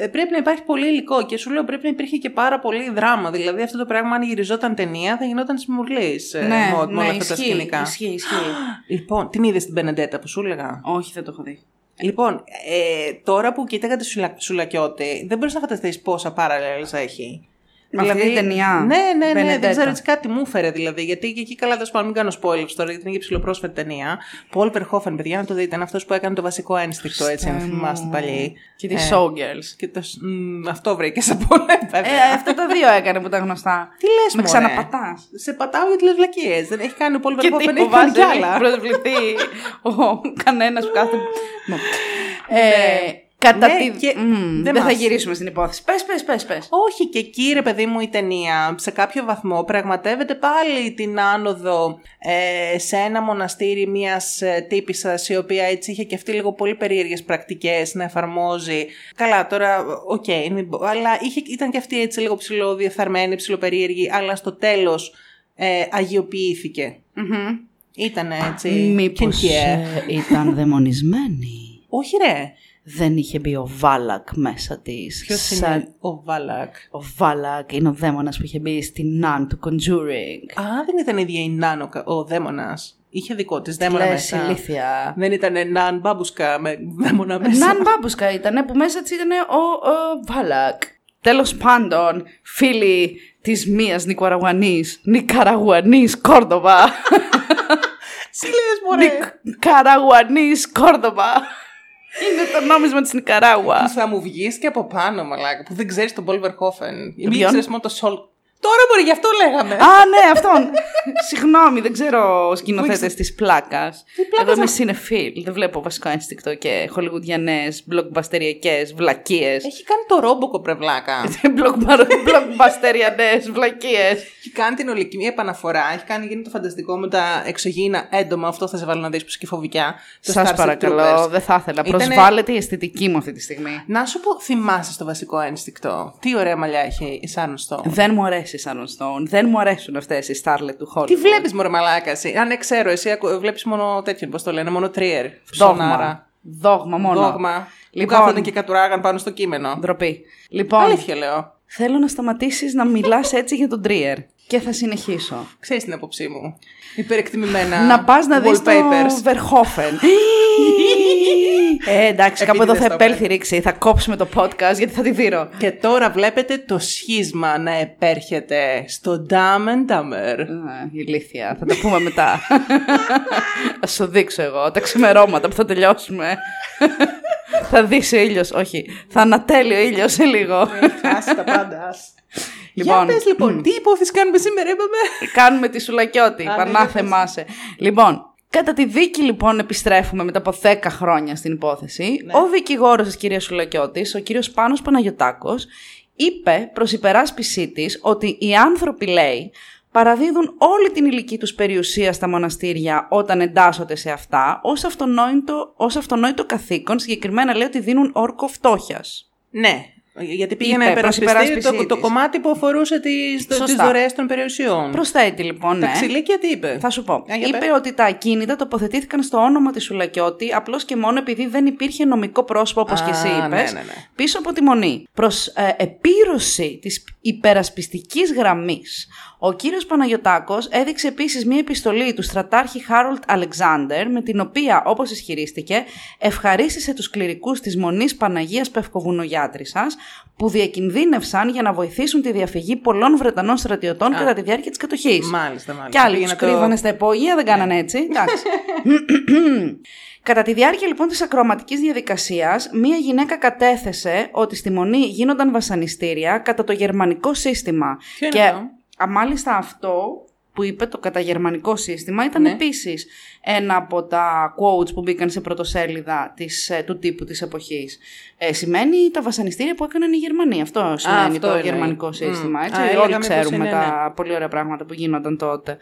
πρέπει να υπάρχει πολύ υλικό. Και σου λέω πρέπει να υπήρχε και πάρα πολύ δράμα. Δηλαδή αυτό το πράγμα, αν γυριζόταν ταινία, θα γινόταν συμμουρλή ναι, με, με όλα ναι, αυτά τα ισχύει, σκηνικά. ισχύει, ισχύει. Λοιπόν, την είδες την Πενεντέτα που σου έλεγα; Όχι, δεν το έχω δει. Λοιπόν, ε, τώρα που κοίταγα τη Σουλα... Σουλακιώτη, δεν μπορείς να φανταστείς πόσα parallels έχει. Με αυτή την ταινία. Ναι, ναι, ναι, Benedetta. δεν ξέρω έτσι κάτι μου έφερε δηλαδή. Γιατί και εκεί καλά, τέλο πάντων, μην κάνω spoilers τώρα, γιατί είναι και ψηλοπρόσφατη ταινία. Πολ Verhoeven, παιδιά, να το δείτε. Είναι αυτός που έκανε το βασικό ένστικτο, έτσι, αν Χριστέ μου. θυμάστε παλιοί. Και τη Ε, Showgirls. Και το... σ- μ, αυτό βρήκε από πολλά, βέβαια. Ε, αυτά τα δύο έκανε που τα γνωστά. Τι λες, Με μωρέ; ξαναπατάς. Σε πατάω γιατί λες βλακίες. Δεν έχει κάνει ο Πολ Και Verhoeven, τι έχει κάνει φοβάσαι, κι δεν έχει άλλα. προσβληθεί ο κανένας που κάθεται. Ε, κατά Ναι, τη... και Μμ, δεν δεν θα μας- γυρίσουμε στην υπόθεση. Πες, πες, πες, πες. Όχι και εκεί ρε παιδί μου η ταινία σε κάποιο βαθμό πραγματεύεται πάλι την άνοδο ε, σε ένα μοναστήρι μιας ε, τύπισσας η οποία έτσι είχε και αυτή λίγο πολύ περίεργες πρακτικές να εφαρμόζει. Καλά τώρα, οκ, μην πω, αλλά είχε, ήταν και αυτή έτσι λίγο ψιλοδιεφθαρμένη, ψιλοπερίεργη, αλλά στο τέλος ε, αγιοποιήθηκε. Ήταν έτσι. Μήπως κινκιέ. ε, ήταν δαιμονισμένη; Όχι ρε. Δεν είχε μπει ο Βάλακ μέσα της. Ποιος σαν- είναι ο Βάλακ; Ο Βάλακ είναι ο δαίμονας που είχε μπει στην Ναν του Conjuring. Α, δεν ήταν η ίδια η Νάνο ο δαίμονας. Είχε δικό της δαίμονα Λες μέσα. ηλίθια. Δεν ήταν Ναν Μπάμπουσκα με δαίμονα μέσα. Ναν μπάμπουσκα ήταν που μέσα της ήταν ο, ο Βάλακ. Τέλος πάντων, φίλοι της μίας Νικαραγουανής, Νικαραγουανής Κόρδοβα. Τι λες μωρέ. Νικαραγουανής Κόρδοβα. Είναι το νόμισμα της Νικαράγουας. Που θα μου βγεις και από πάνω μαλάκα που δεν ξέρεις τον Πολ Verhoeven. Ή Ποιον; μην ξέρεις μόνο το Σολ. Τώρα μπορεί γι' αυτό λέγαμε. Α, ναι, αυτόν. Συγγνώμη, δεν ξέρω σκηνοθέτε ξέρεις. της πλάκας. πλάκας Εγώ είμαι να- συνεφίλ. Δεν βλέπω βασικό ένστικτο και χολιγουδιανές, μπλοκμπαστεριακέ βλακίες. Έχει κάνει το ρόμποκο πρεβλάκα. Μπλοκμπαστεριανέ βλακίες. Έχει κάνει την ολική μία επαναφορά. Έχει κάνει γίνει το φανταστικό με τα εξωγήινα έντομα. Αυτό θα σε βάλω να δεις που και φοβικιά. Το Σας Starship παρακαλώ, Troopers. δεν θα ήθελα. Ήτανε- Προσβάλλεται η αισθητική μου αυτή τη στιγμή. Να σου πω, θυμάσαι το βασικό ένστικτο. Τι ωραία μαλλιά έχει η Sharon Stone. Δεν μου αρέσει η Sharon Stone. Δεν μου αρέσουν αυτές οι Starlet του Hollywood. Τι βλέπεις, Μωρέ Μαλάκα, εσύ; Αν δεν ξέρω, εσύ βλέπεις μόνο τέτοιο, πώς το λένε, μόνο τρίερ. Δόγμα. Δόγμα μόνο. Δόγμα. Λοιπόν. Που Λοιπόν. κάθονταν και κατουράγαν πάνω στο κείμενο. Ντροπή. Λοιπόν, Αλήθεια λέω. θέλω να σταματήσεις να μιλάς έτσι για τον Τρίερ. Και θα συνεχίσω. Ξέρεις την άποψή μου. Υπερεκτιμημένα. να πας να δεις το wallpapers. Verhoeven. ε, εντάξει, κάπου Επειδή εδώ δεν θα στο επέλθει η ρήξη. Θα κόψουμε το podcast γιατί θα τη δείρω. Και τώρα βλέπετε το σχίσμα να επέρχεται στο Dumb and Dumber. Α, ηλίθεια, θα τα πούμε μετά. θα σου δείξω εγώ τα ξημερώματα που θα τελειώσουμε. θα δεις ο ήλιος, όχι, θα ανατέλει ο ήλιος σε λίγο. Χάσει τα πάντα. Λοιπόν, Για πες λοιπόν, τι υπόθεση κάνουμε σήμερα, είπαμε; Κάνουμε τη σουλακιώτη, ναι, πανάθεμά σε. Λοιπόν, κατά τη δίκη λοιπόν επιστρέφουμε μετά από 10 χρόνια στην υπόθεση. Ναι. Ο δικηγόρος της κυρίας Σουλακιώτης, ο κύριος Πάνος Παναγιωτάκος, είπε προς υπεράσπισή της ότι οι άνθρωποι, λέει, παραδίδουν όλη την ηλική τους περιουσία στα μοναστήρια όταν εντάσσονται σε αυτά ως αυτονόητο, ως αυτονόητο καθήκον, συγκεκριμένα λέει ότι δίνουν όρκο φτώχειας. Ναι. Γιατί πήγε να Είπε, προς υπερασπιστεί υπεράσπιση το, το της. κομμάτι που αφορούσε τις, το, τις Σωστά. δωρεές των περιουσιών. Προσθέτει λοιπόν, Τα ναι. ξυλίκια τι είπε; Θα σου πω. Α, για Είπε πες. ότι τα ακίνητα τοποθετήθηκαν στο όνομα της Σουλακιώτη απλώς και μόνο επειδή δεν υπήρχε νομικό πρόσωπο, όπως και εσύ Α, είπες, ναι, ναι, ναι. πίσω από τη μονή. Προς ε, επίρρωση της υπερασπιστικής γραμμής, ο κύριος Παναγιωτάκος έδειξε επίσης μία επιστολή του στρατάρχη Χάρολτ Αλεξάνδερ με την οποία, όπως ισχυρίστηκε, ευχαρίστησε τους κληρικούς της Μονής Παναγίας Πευκοβουνογιάτρισσας που διακινδύνευσαν για να βοηθήσουν τη διαφυγή πολλών Βρετανών στρατιωτών κατά τη διάρκεια της κατοχής. Μάλιστα, μάλιστα. Κι άλλοι Πήγε τους να το- κρύβανε στα υπόγεια, δεν κάνανε έτσι. Εντάξει. Κατά τη διάρκεια λοιπόν της ακροαματικής διαδικασίας, μία γυναίκα κατέθεσε ότι στη Μονή γίνονταν βασανιστήρια κατά το γερμανικό σύστημα. Ποιο είναι και αυτό; α, μάλιστα αυτό που είπε το καταγερμανικό σύστημα ήταν Ναι. επίσης ένα από τα quotes που μπήκαν σε πρωτοσέλιδα της, ε, του τύπου της εποχής. Ε, σημαίνει τα βασανιστήρια που έκαναν οι Γερμανοί. Αυτό σημαίνει αυτό το εννοεί. γερμανικό Μμ. σύστημα. Έτσι; Α, έλεγα Όλοι μήπως ξέρουμε είναι, τα πολύ ωραία πράγματα που γίνονταν τότε.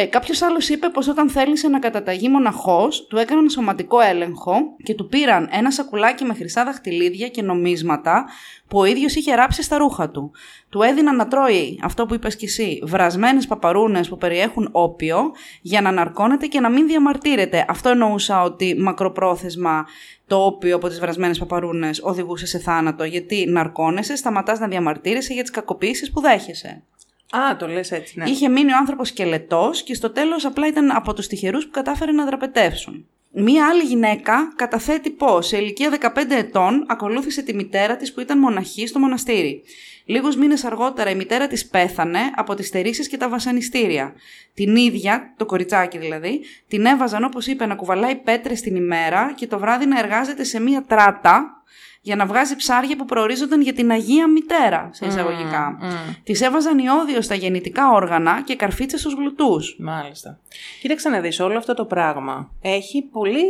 Ε, Κάποιος άλλος είπε πως όταν θέλησε να καταταγεί μοναχός, του έκαναν σωματικό έλεγχο και του πήραν ένα σακουλάκι με χρυσά δαχτυλίδια και νομίσματα που ο ίδιος είχε ράψει στα ρούχα του. Του έδιναν να τρώει, αυτό που είπες κι εσύ, βρασμένες παπαρούνες που περιέχουν όπιο για να ναρκώνεται και να μην διαμαρτύρεται. Αυτό εννοούσα ότι μακροπρόθεσμα το όπιο από τις βρασμένες παπαρούνες οδηγούσε σε θάνατο, γιατί ναρκώνεσαι, σταματάς να διαμαρτύρεσαι για τις κακοποιήσεις που δέχεσαι. Α, το λες έτσι, ναι. Είχε μείνει ο άνθρωπος σκελετός και στο τέλος απλά ήταν από τους τυχερούς που κατάφερε να δραπετεύσουν. Μία άλλη γυναίκα καταθέτει πω σε ηλικία 15 ετών ακολούθησε τη μητέρα της που ήταν μοναχή στο μοναστήρι. Λίγους μήνες αργότερα η μητέρα της πέθανε από τις στερήσεις και τα βασανιστήρια. Την ίδια, το κοριτσάκι δηλαδή, την έβαζαν όπως είπε να κουβαλάει πέτρες την ημέρα και το βράδυ να εργάζεται σε μία τράτα για να βγάζει ψάρια που προορίζονταν για την Αγία Μητέρα, σε εισαγωγικά. Mm, Τη έβαζαν ιόδιο στα γεννητικά όργανα και καρφίτσες στους γλουτούς. Μάλιστα. Κοίταξε να δεις, όλο αυτό το πράγμα έχει πολύ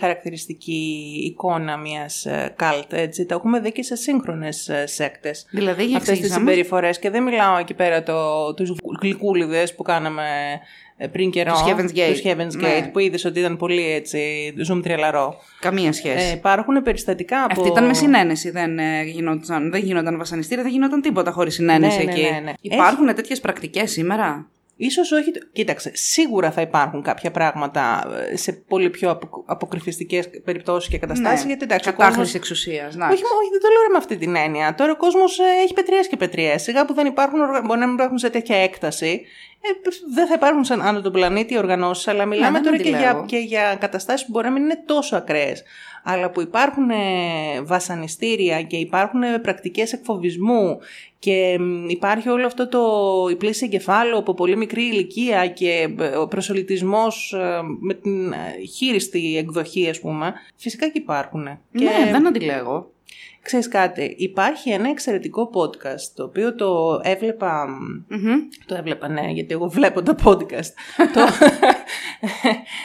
χαρακτηριστική εικόνα μιας ε, καλτ, έτσι. Τα έχουμε δει και σε σύγχρονες ε, σέκτες. Δηλαδή, για Αυτές τις εξήγησαμε. συμπεριφορές και δεν μιλάω εκεί πέρα το, τους γλυκούλιδες που κάναμε ε, πριν καιρό. Τους Heaven's Gate. Τους Heaven's Ναι. Gate, που είδες ότι ήταν πολύ έτσι, zoom τριαλαρό. Καμία σχέση. Ε, υπάρχουν περιστατικά από... Αυτή ήταν με συνένεση. Δεν, ε, γινόταν, δεν γινόταν βασανιστήρια, δεν γινόταν τίποτα χωρίς συνένεση Ναι, ναι, εκεί. ναι, ναι. Υπάρχουν τέτοιες πρακτικές σήμερα; Ίσως όχι. Κοίταξε, σίγουρα θα υπάρχουν κάποια πράγματα ε, σε πολύ πιο απο, αποκρυφιστικές περιπτώσεις και καταστάσεις. Ναι. Γιατί εντάξει, ο Κατάχρηση κόσμος... εξουσίας. Όχι, μα όχι, δεν το λέω ρε με αυτή την έννοια. Τώρα ο κόσμος έχει πετριές και πετριές. Σιγά που δεν υπάρχουν, οργα- μπορεί να μην υπάρχουν σε τέτοια έκταση. Ε, δεν θα υπάρχουν σαν άνω τον πλανήτη οργανώσεις, αλλά μιλάμε δεν τώρα και αντιλέγω. για, και για καταστάσεις που μπορεί να μην είναι τόσο ακραίες. Αλλά που υπάρχουν ε, βασανιστήρια και υπάρχουν ε, πρακτικές εκφοβισμού και μ, υπάρχει όλο αυτό το η πλήση εγκεφάλου από πολύ μικρή ηλικία και ε, ο προσολυτισμός ε, με την ε, χείριστη εκδοχή ας πούμε, φυσικά και υπάρχουν. Ναι, Και- δεν αντιλέγω. Ξέρεις κάτι, υπάρχει ένα εξαιρετικό podcast το οποίο το έβλεπα, Μμμ. το έβλεπα ναι γιατί εγώ βλέπω τα podcast, το,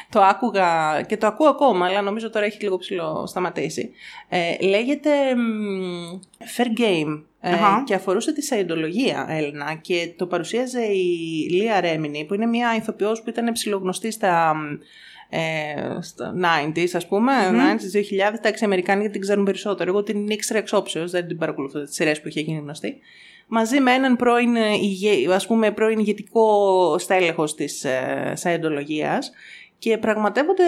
το άκουγα και το ακούω ακόμα αλλά νομίζω τώρα έχει λίγο ψηλό σταματήσει. Ε, λέγεται μ, Fair Game ε, Αχα. και αφορούσε τη σαϊντολογία Έλληνα και το παρουσίαζε η Λία Ρέμινη που είναι μια ηθοποιός που ήταν ψηλογνωστή στα ε, στα 90s, ας πούμε, 90s, 2000, τα οι Αμερικάνοι γιατί την ξέρουν περισσότερο. Εγώ την ήξερα εξ όψεως, δεν την παρακολουθώ τις σειρές που είχε γίνει γνωστή. Μαζί με έναν πρώην, ε, ηγε- ας πούμε, πρώην ηγετικό στέλεχος της ε, σαϊντολογίας και πραγματεύονται,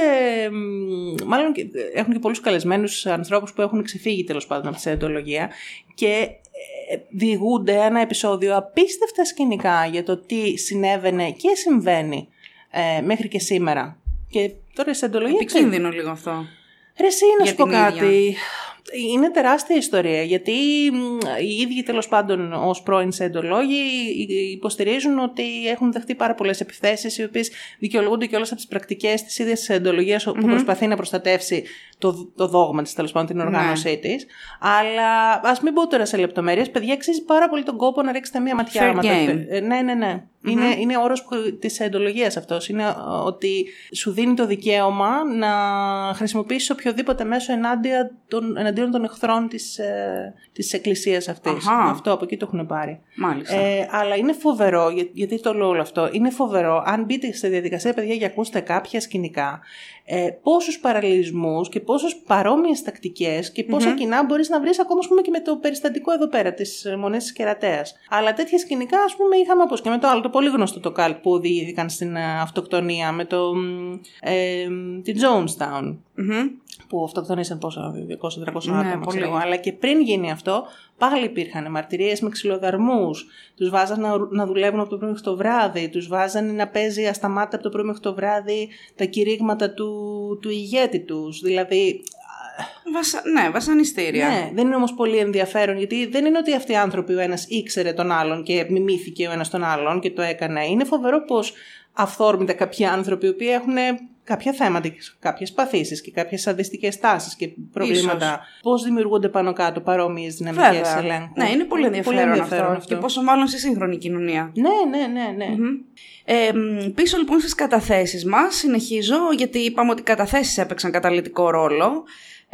μ, μάλλον και- έχουν και πολλούς καλεσμένους ανθρώπους που έχουν ξεφύγει τέλος πάντων από τη σαϊντολογία και ε, διηγούνται ένα επεισόδιο απίστευτα σκηνικά για το τι συνέβαινε και συμβαίνει ε, μέχρι και σήμερα. Και τώρα η σεντολογία... Επικίνδυνο λίγο αυτό. Ρε εσύ να για σου πω την κάτι. Είναι τεράστια ιστορία γιατί μ, οι ίδιοι τέλος πάντων ως πρώην σεντολόγοι υποστηρίζουν ότι έχουν δεχτεί πάρα πολλές επιθέσεις οι οποίες δικαιολογούνται και όλε από τις πρακτικές της ίδιας της εντολογία που προσπαθεί να προστατεύσει το, το δόγμα της, τέλος πάντων την οργάνωσή Ναι. της. Αλλά ας μην πω τώρα σε λεπτομέρειες. Παιδιά, αξίζει πάρα πολύ τον κόπο να ρίξετε μία ματιά. Fair άμα το game. έχετε- ε, ναι, ναι, ναι. Είναι, είναι όρος της εντολογίας αυτός. Είναι ε, ότι σου δίνει το δικαίωμα να χρησιμοποιήσεις οποιοδήποτε μέσο ενάντια των, εναντίον των εχθρών της, ε, της εκκλησίας αυτής. Αχα. Αυτό από εκεί το έχουν πάρει. Μάλιστα. Ε, αλλά είναι φοβερό, για- γιατί το λέω όλο αυτό, είναι φοβερό αν μπείτε στη διαδικασία, παιδιά, και ακούσετε κάποια σκηνικά, ε, πόσους παραλληλισμούς και πόσες παρόμοιες τακτικές και ποσα κοινά μπορείς να βρεις ακόμα ας πούμε, και με το περιστατικό εδώ πέρα της ε, Μονές της Κερατέας. Αλλά τέτοια σκηνικά, ας πούμε, είχαμε όπως και με το άλλο, το πολύ γνωστό το καλτ που οδηγήθηκαν στην ε, αυτοκτονία με το, μ, ε, μ, την Jonestown Μμμ. Που αυτοκτονήσαν πόσα, 200-300 Ναι, άτομα, πολύ. ξέρω εγώ. Αλλά και πριν γίνει αυτό, πάλι υπήρχαν μαρτυρίες με ξυλοδαρμούς. Τους βάζαν να, να δουλεύουν από το πρωί μέχρι το βράδυ. Τους βάζαν να παίζει ασταμάτητα από το πρωί μέχρι το βράδυ τα κηρύγματα του, του ηγέτη τους. Δηλαδή, Βασα... Ναι, βασανιστήρια. ναι, δεν είναι όμως πολύ ενδιαφέρον γιατί δεν είναι ότι αυτοί οι άνθρωποι ο ένας ήξερε τον άλλον και μιμήθηκε ο ένας τον άλλον και το έκανε. Είναι φοβερό πως αυθόρμητα κάποιοι άνθρωποι οι οποίοι έχουν κάποια θέματα, κάποιες παθήσεις και κάποιες σαδιστικές τάσεις και προβλήματα. Πώς δημιουργούνται πάνω κάτω παρόμοιες δυναμικές Βέβαια. ελέγχους; Ναι, είναι πολύ ενδιαφέρον, αυτό. Και πόσο μάλλον στη σύγχρονη κοινωνία. Ναι, ναι, ναι, ναι. Μμμ. Ε, μ, πίσω λοιπόν στις καταθέσεις μας, συνεχίζω, γιατί είπαμε ότι οι καταθέσεις έπαιξαν καταλητικό ρόλο.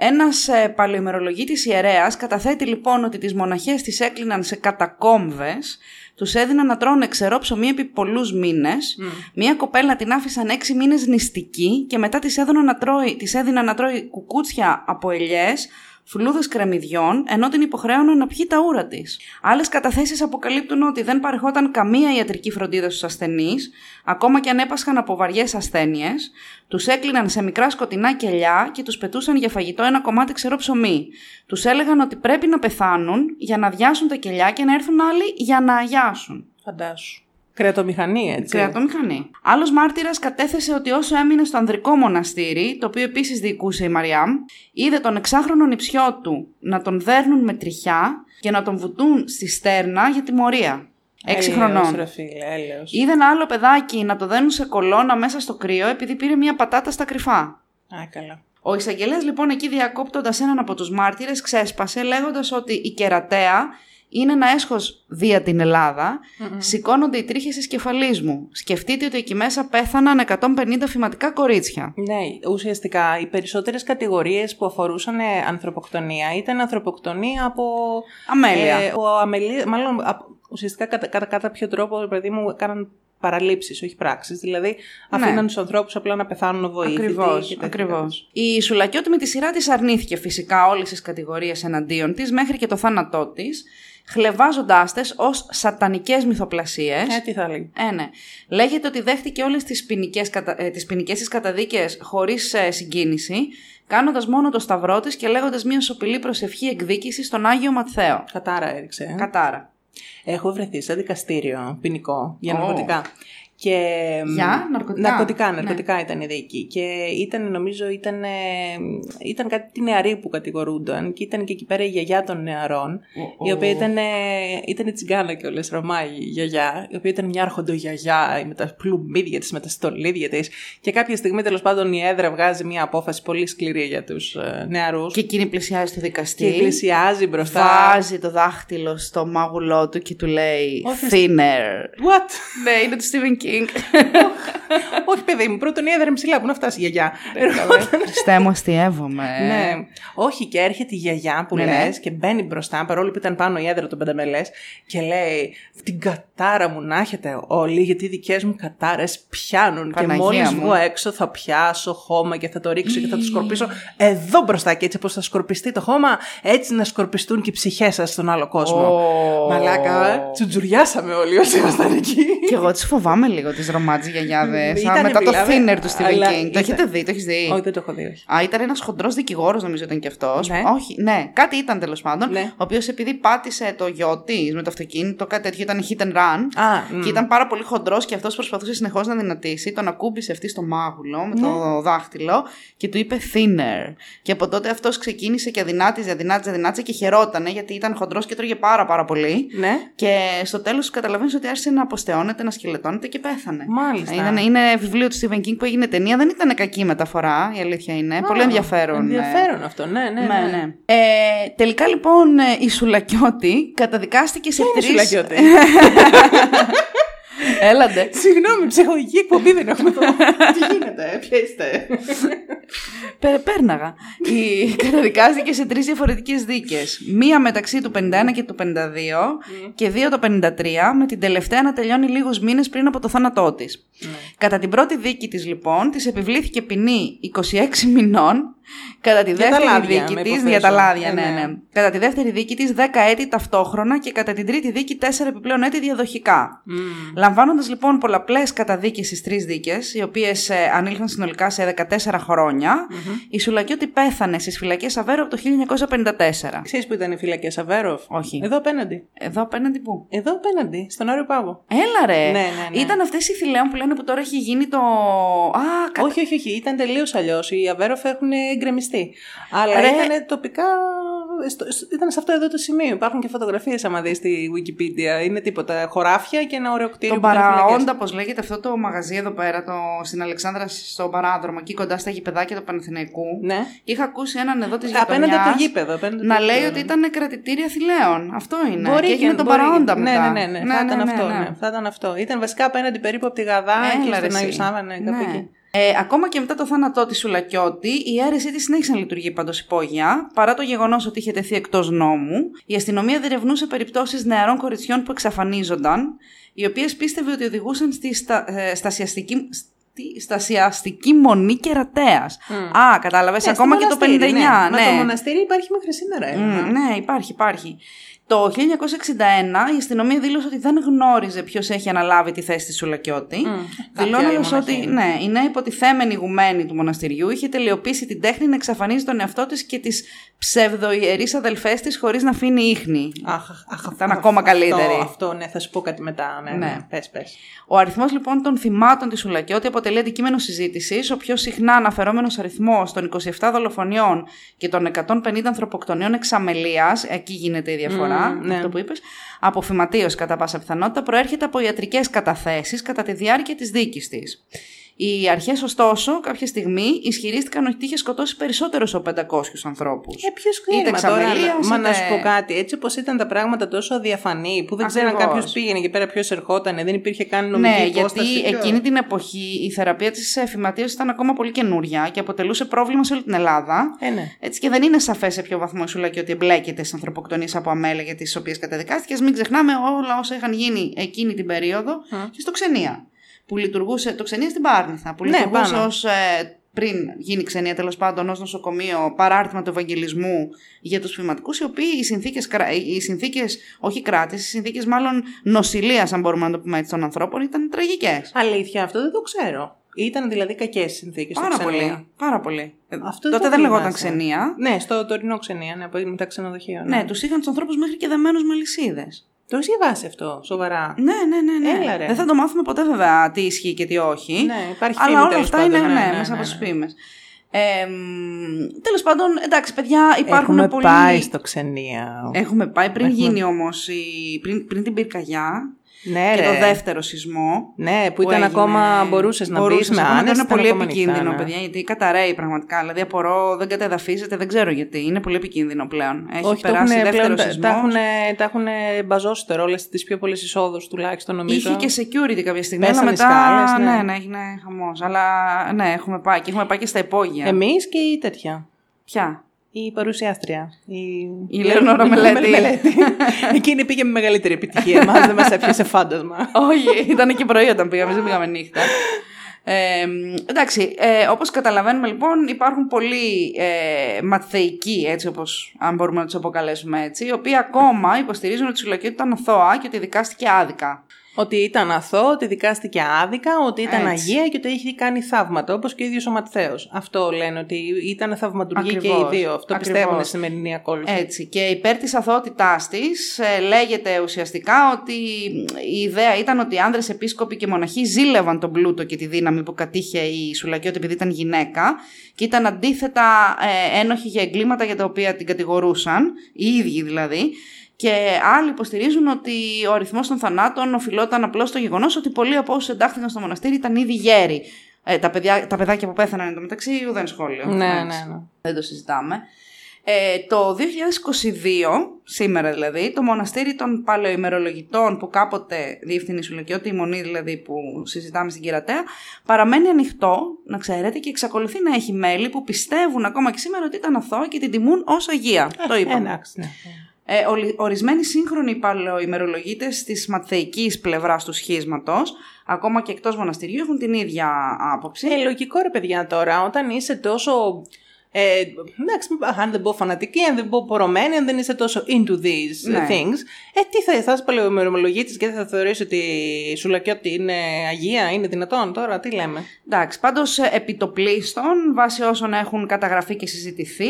Ένας ε, παλαιομερολογίτης ιερέας καταθέτει λοιπόν ότι τις μοναχές τις έκλειναν σε κατακόμβες, τους έδιναν να τρώνε ξερό ψωμί επί πολλούς μήνες, μία κοπέλα την άφησαν έξι μήνες νηστική και μετά της έδιναν να τρώει, της έδιναν να τρώει κουκούτσια από ελιές, φλούδες κρεμμυδιών, ενώ την υποχρέωναν να πιει τα ούρα της. Άλλες καταθέσεις αποκαλύπτουν ότι δεν παρεχόταν καμία ιατρική φροντίδα στους ασθενείς, ακόμα και αν έπασχαν από βαριές ασθένειες, τους έκλειναν σε μικρά σκοτεινά κελιά και τους πετούσαν για φαγητό ένα κομμάτι ξερό ψωμί. Τους έλεγαν ότι πρέπει να πεθάνουν για να αδειάσουν τα κελιά και να έρθουν άλλοι για να αγιάσουν. Φαντάσου. Κρεατομηχανή, έτσι. Κρεατομηχανή. Άλλος μάρτυρας κατέθεσε ότι όσο έμεινε στο ανδρικό μοναστήρι, το οποίο επίσης διοικούσε η Μαριάμ, είδε τον εξάχρονο νηψιό του να τον δέρνουν με τριχιά και να τον βουτούν στη στέρνα για τιμωρία. Έξι Έλεος, χρονών. Ρε φίλε, έλεος. Είδε ένα άλλο παιδάκι να το δένουν σε κολόνα μέσα στο κρύο επειδή πήρε μια πατάτα στα κρυφά. Α, καλά. Ο εισαγγελέας λοιπόν εκεί διακόπτοντας έναν από τους μάρτυρες ξέσπασε λέγοντας ότι η κερατέα είναι ένα έσχος δια την ελλαδα σηκώνονται οι τρίχες της κεφαλής μου. Σκεφτείτε ότι εκεί μέσα πέθαναν 150 φηματικά κορίτσια. Ναι, ουσιαστικά οι περισσότερες κατηγορίες που αφορούσαν ε, ανθρωποκτονία ήταν ανθρωποκτονία από... Αμέλεια. Ε, από αμελία, μάλλον απ- ουσιαστικά κατά, κατά, κατά ποιο τρόπο, παιδί μου, έκαναν παραλήψεις, όχι πράξεις. Δηλαδή, αφήναν τους ανθρώπους απλά να πεθάνουν βοήθητοι. Ακριβώς, και τέτοια ακριβώς. Η Σουλακιώτη με τη σειρά της αρνήθηκε φυσικά όλες τις κατηγορίες εναντίον της μέχρι και το θάνατό της, χλεβάζοντάς τες ως σατανικές μυθοπλασίες. Ε, τι θα λέει. Ε, ναι. Λέγεται ότι δέχτηκε όλες τις ποινικές, κατα... ε, τις ποινικές της καταδίκες χωρίς ε, συγκίνηση, κάνοντας μόνο το σταυρό της και λέγοντας μια σοπηλή προσευχή εκδίκησης στον Άγιο Ματθαίο. Κατάρα έριξε. ε. Κατάρα. Έχω βρεθεί σε δικαστήριο ποινικό για Ω. ναρκωτικά. Και... Για ναρκωτικά. Ναρκωτικά, Ναι. ναρκωτικά ήταν η δίκη. Και ήταν, νομίζω, ήταν, ε, ήταν κάτι νεαροί που κατηγορούνταν και ήταν και εκεί πέρα η γιαγιά των νεαρών, η οποία ήταν, ε, ήταν τσιγκάνα και όλες Ρωμά η γιαγιά, η οποία ήταν μια αρχοντογιαγιά με τα πλουμίδια της, με τα στολίδια της. Και κάποια στιγμή, τέλος πάντων, η έδρα βγάζει μια απόφαση πολύ σκληρή για τους ε, νεαρούς. Και εκείνη πλησιάζει στο Και δικαστή. πλησιάζει μπροστά. Βάζει το δάχτυλο στο μάγουλό του και του λέει Όχι, Thinner. What? ναι, είναι του Stephen King. Όχι, παιδί μου, πρώτον η έδρα είναι ψηλά, που να φτάσει η γιαγιά. Χριστέ μου, αστείευομαι. ναι. Όχι, και έρχεται η γιαγιά που Ναι, λες ναι. και μπαίνει μπροστά, παρόλο που ήταν πάνω η έδρα των πενταμελές, και λέει: Την κατάρα μου να έχετε όλοι, γιατί οι δικές μου κατάρες πιάνουν. Παναγία και μόλις μου. βγω έξω θα πιάσω χώμα και θα το ρίξω και θα το σκορπίσω εδώ μπροστά. Και έτσι όπως θα σκορπιστεί το χώμα, έτσι να σκορπιστούν και οι ψυχές σας στον άλλο κόσμο. Ω. Μαλάκα, τσουτζουριάσαμε όλοι όσοι ήμασταν εκεί. Και εγώ τις φοβάμαι λίγο τις ρομάτζε γιαγιάδες. Ήτανε, Μετά το μιλάμε, thinner του Stephen αλλά King. Το ήταν- έχετε δει, το έχεις δει; Όχι, δεν το έχω δει, όχι. Α, ήταν ένας χοντρός δικηγόρος, νομίζω ήταν και αυτός. Ναι. Όχι, ναι, κάτι ήταν τέλος πάντων. Ναι. Ο οποίος επειδή πάτησε το γιο της με το αυτοκίνητο, κάτι τέτοιο ήταν hit and run. Α, μ. Και ήταν πάρα πολύ χοντρός και αυτός προσπαθούσε συνεχώς να δυνατήσει. Τον ακούμπησε αυτή στο μάγουλο με Ναι. το δάχτυλο και του είπε thinner. Και από τότε αυτός ξεκίνησε και αδυνάτιζε, αδυνάτιζε, αδυνάτιζε και χαιρότανε γιατί ήταν χοντρός και τρώγε πάρα πάρα πολύ. Ναι. Και στο τέλος καταλαβαίνεις ότι άρχισε να αποστεώνεται, να σκελετώνεται και πέθανε. Μάλιστα. Είναι, είναι βιβλίο του Stephen King που έγινε ταινία. Δεν ήταν κακή μεταφορά, η αλήθεια είναι. Πολύ ενδιαφέρον. ναι. Ενδιαφέρον αυτό, ναι, ναι. Ναι, ναι. Ε, τελικά λοιπόν ε, η Σουλακιώτη καταδικάστηκε σε Ποια είναι η τρεις... Σουλακιώτη; Έλαντε. Συγγνώμη, ψυχολογική εκπομπή δεν έχουμε εδώ. Τι γίνεται, ποια είστε; Πε- Πέρναγα. Η... καταδικάστηκε σε τρεις διαφορετικές δίκες. Μία μεταξύ του 51 και του 52 και δύο το 53 με την τελευταία να τελειώνει λίγους μήνες πριν από το θάνατό της. Κατά την πρώτη δίκη της λοιπόν της επιβλήθηκε ποινή 26 μηνών Κατά τη Για τα δεύτερη λάδια, δίκη με της. υποθέσω. Για τα λάδια, Ε, ναι, ναι. ναι. Κατά τη δεύτερη δίκη της, 10 έτη ταυτόχρονα και κατά την τρίτη δίκη, 4 επιπλέον έτη διαδοχικά. Λαμβάνοντα λοιπόν πολλαπλές καταδίκες στις τρεις δίκες, οι οποίες ανήλθαν συνολικά σε 14 χρονια η Σουλακιώτη πέθανε στις φυλακές Αβέρο από το 1954. Ξέρεις που ήταν οι φυλακές Αβέροφ. Όχι. Εδώ απέναντι. Εδώ απέναντι πού; Εδώ απέναντι, στον Άριο Πάγο. Έλα ρε. Ναι, ναι, ναι. Ήταν αυτές οι θηλαίων που λένε που τώρα έχει γίνει το. Α, κα... Όχι, όχι, όχι. Ήταν τελείως αλλιώς. Οι Αβέροφ έχουν γκρεμιστεί. Αλλά Ρε. ήταν τοπικά. στο- στο- ήταν σε αυτό εδώ το σημείο. Υπάρχουν και φωτογραφίες, άμα δεις στη Wikipedia. Είναι τίποτα. Χωράφια και ένα ωραίο κτίριο. Τον που ήταν φυλακές. Παραόντα, πώ λέγεται αυτό το μαγαζί εδώ πέρα, το, στην Αλεξάνδρα, στο παράδρομο, εκεί κοντά στα γηπεδάκια του Παναθηναϊκού. Ναι. Είχα ακούσει έναν εδώ της Απέναντι από το γήπεδο. απέναντι να από το λέει γήπεδο. ότι ήταν κρατητήρια θηλαίων. Αυτό είναι. Μπορεί και έγινε τον μπορεί. παραόντα ναι, μετά. Ναι, ναι, ναι, θα ήταν αυτό. Ναι. Θα ήταν αυτό. Ήταν βασικά απέναντι περίπου από τη Γαδά και Έλα, ρε, στον Άγιο εσύ. Σάβα, ναι, κάπου Ναι. εκεί. Ε, ακόμα και μετά το θάνατό της Σουλακιώτη, η αίρεσή της συνέχισε να λειτουργεί παντό υπόγεια, παρά το γεγονός ότι είχε τεθεί εκτός νόμου. Η αστυνομία διερευνούσε περιπτώσεις νεαρών κοριτσιών που εξαφανίζονταν, οι οποίες πίστευε ότι οδηγούσαν στη στα, ε, στασιαστική. στη Στασιαστική μονή κερατέας. Α, κατάλαβες. Ναι, ακόμα στο και το 59. μοναστήρι, Ναι, Μα το μοναστήρι υπάρχει μέχρι σήμερα. ε. Μμ, ναι, υπάρχει, υπάρχει. Το 1961 η αστυνομία δήλωσε ότι δεν γνώριζε ποιος έχει αναλάβει τη θέση της Σουλακιώτη. Δηλώνοντας ότι ναι, η νέα υποτιθέμενη ηγουμένη του μοναστηριού είχε τελειοποιήσει την τέχνη να εξαφανίζει τον εαυτό της και τις ψευδοϊερείς αδελφές της χωρίς να αφήνει ίχνη. Αχ, αχ, Ήταν ακόμα καλύτερη. Αυτό, αυτό, ναι, θα σου πω κάτι μετά. Ναι, ναι. Ναι. Πες, πες. Ο αριθμός λοιπόν των θυμάτων της Σουλακιώτη αποτελεί αντικείμενο συζήτησης. Ο πιο συχνά αναφερόμενος αριθμός των 27 δολοφονιών και των 150 ανθρωποκτονιών εξαμελίας, εκεί γίνεται η διαφορά, Μμμ, ναι. αυτό που είπες, από φυματίωση κατά πάσα πιθανότητα, προέρχεται από ιατρικές καταθέσεις κατά τη διάρκεια της δίκης της. Οι αρχές, ωστόσο, κάποια στιγμή ισχυρίστηκαν ότι είχε σκοτώσει περισσότερους από 500 ανθρώπους. Ε, ποιος Είτε κρίμα τώρα, εξαμελίας, μα να είτε- σου πω κάτι. Έτσι όπως ήταν τα πράγματα τόσο αδιαφανή, που δεν ξέραν Ακριβώς. κάποιος πήγαινε εκεί πέρα ποιος ερχόταν, δεν υπήρχε καν νομική Ναι, υπόσταση. γιατί ποιο- εκείνη την εποχή η θεραπεία της εφηματίωσης ήταν ακόμα πολύ καινούρια και αποτελούσε πρόβλημα σε όλη την Ελλάδα. Ε, ναι. Έτσι και δεν είναι σαφές σε ποιο βαθμό η Σουλακή ότι εμπλέκεται στις ανθρωποκτονίες από αμέλεια για τις οποίες καταδικάστηκες. Ας μην ξεχνάμε όλα όσα είχαν γίνει εκείνη την περίοδο και στο ξενία. Που λειτουργούσε το ξενία στην Πάρνηθα. Που Ναι, λειτουργούσε πάνω. ως. πριν γίνει ξενία τέλος πάντων ως νοσοκομείο παράρτημα του Ευαγγελισμού για τους φυματικούς, οι οποίοι οι συνθήκες, οι συνθήκες, όχι κράτησης, οι συνθήκες μάλλον νοσηλείας, αν μπορούμε να το πούμε έτσι, των ανθρώπων ήταν τραγικές. Αλήθεια, αυτό δεν το ξέρω. Ήταν δηλαδή κακές συνθήκες στο Πάρα ξενία. πολύ. Πάρα πολύ. Αυτό Τότε το δεν λεγόταν θυμάσαι. ξενία. Ναι, στο τωρινό ξενία, ναι, από μετά ξενοδοχείο. Ναι, τους είχαν τους ανθρώπους μέχρι και δεμένους με λυσίδες. Το έχεις διαβάσει αυτό, σοβαρά. Ναι, ναι, ναι. ναι. Έλα, ρε. Δεν θα το μάθουμε ποτέ βέβαια τι ισχύει και τι όχι. Ναι, υπάρχει Αλλά φήμη, όλα τέλος αυτά πάντων. είναι Ναι, ναι, ναι, μέσα ναι, από τις ναι. φήμες. Ε, Τέλος πάντων, εντάξει, παιδιά, υπάρχουν Έχουμε πολλοί. πάει στο ξενία. Έχουμε πάει πριν Έχουμε- γίνει όμως, πριν, πριν την πυρκαγιά ναι, και ρε. το δεύτερο σεισμό. Ναι, που ήταν έγινε- ακόμα μπορούσες να μπεις μπορούσες με ακόμα, άνεση. Είναι ήταν πολύ ακόμα ανοιχτά, επικίνδυνο, ναι. παιδιά, γιατί καταραίει πραγματικά. Δηλαδή, απορώ, δεν κατεδαφίζεται, δεν ξέρω γιατί. Είναι πολύ επικίνδυνο πλέον. Έχει Όχι, το περάσει έχουνε δεύτερο πλέον, τα- σεισμός. τα έχουν, τα έχουν μπαζώσει τώρα όλες τις πιο πολλές εισόδους τουλάχιστον νομίζω. Είχε και security κάποια στιγμή. Πέσανε αλλά μετά. σκάλες, ναι. ναι, ναι, έγινε χαμός. Αλλά ναι, έχουμε πάει και έχουμε πάει και στα υπόγεια. Εμείς και η τέτοια. Ποια; Η παρουσιάστρια. Η, Η Λεωνόρα Μελέτη. Εκείνη πήγε με μεγαλύτερη επιτυχία. Εμάς δεν μας έπιασε φάντασμα. Όχι, ήταν και πρωί όταν πήγαμε, δεν πήγαμε νύχτα. Ε, εντάξει, ε, όπως καταλαβαίνουμε λοιπόν υπάρχουν πολλοί ε, μαθεϊκοί, έτσι όπως αν μπορούμε να τους αποκαλέσουμε έτσι, οι οποίοι ακόμα υποστηρίζουν ότι η Σουλακιώτη ήταν αθώα και ότι δικάστηκε άδικα. Ότι ήταν αθώο, ότι δικάστηκε άδικα, ότι ήταν Έτσι. αγία και ότι έχει κάνει θαύματα, όπως και ο ίδιος ο Ματθαίος. Αυτό λένε, ότι ήταν θαυμαντουργοί και οι Ακριβώς. δύο. Αυτό Ακριβώς. πιστεύουν στη σημερινή ακόλουθη. Έτσι. Και υπέρ της αθωότητάς της ε, λέγεται ουσιαστικά ότι η ιδέα ήταν ότι οι άνδρες επίσκοποι και μοναχοί ζήλευαν τον πλούτο και τη δύναμη που κατήχε η Σουλακιώτη επειδή ήταν γυναίκα και ήταν αντίθετα ε, ένοχοι για εγκλήματα για τα οποία την κατηγορούσαν, οι ίδιοι δηλαδή. Και άλλοι υποστηρίζουν ότι ο αριθμός των θανάτων οφειλόταν απλώς στο γεγονός ότι πολλοί από όσους εντάχθηκαν στο μοναστήρι ήταν ήδη γέροι. Ε, τα, παιδιά, τα παιδάκια που πέθαναν εντωμεταξύ ουδέν σχόλιο. Ναι, ναι, Έτσι. ναι. Δεν το συζητάμε. Ε, το 2022, σήμερα δηλαδή, το μοναστήρι των παλαιοημερολογητών που κάποτε διεύθυνε η Σουλακιώτη, η μονή δηλαδή που συζητάμε στην Κυρατέα, παραμένει ανοιχτό, να ξέρετε, και εξακολουθεί να έχει μέλη που πιστεύουν ακόμα και σήμερα ότι ήταν αθώα και την τιμούν ως Αγία. το είπαμε. Εντάξει, ναι. Ε, ολι- ορισμένοι σύγχρονοι παλαιοημερολογίτες της ματθεϊκής πλευράς του σχίσματος, ακόμα και εκτός μοναστηριού, έχουν την ίδια άποψη. Ε, λογικό ρε παιδιά τώρα, όταν είσαι τόσο. Ε, εντάξει, αν δεν πω φανατική, αν δεν πω πορωμένη, αν δεν είσαι τόσο into these Ναι. things, ε, τι θα, θα είσαι παλαιομερομολογίτης και θα θεωρείς ότι η Σουλακιώτη είναι αγία, είναι δυνατόν τώρα, τι λέμε. Εντάξει, πάντως ε, επιτοπλίστων, βάσει όσων έχουν καταγραφεί και συζητηθεί,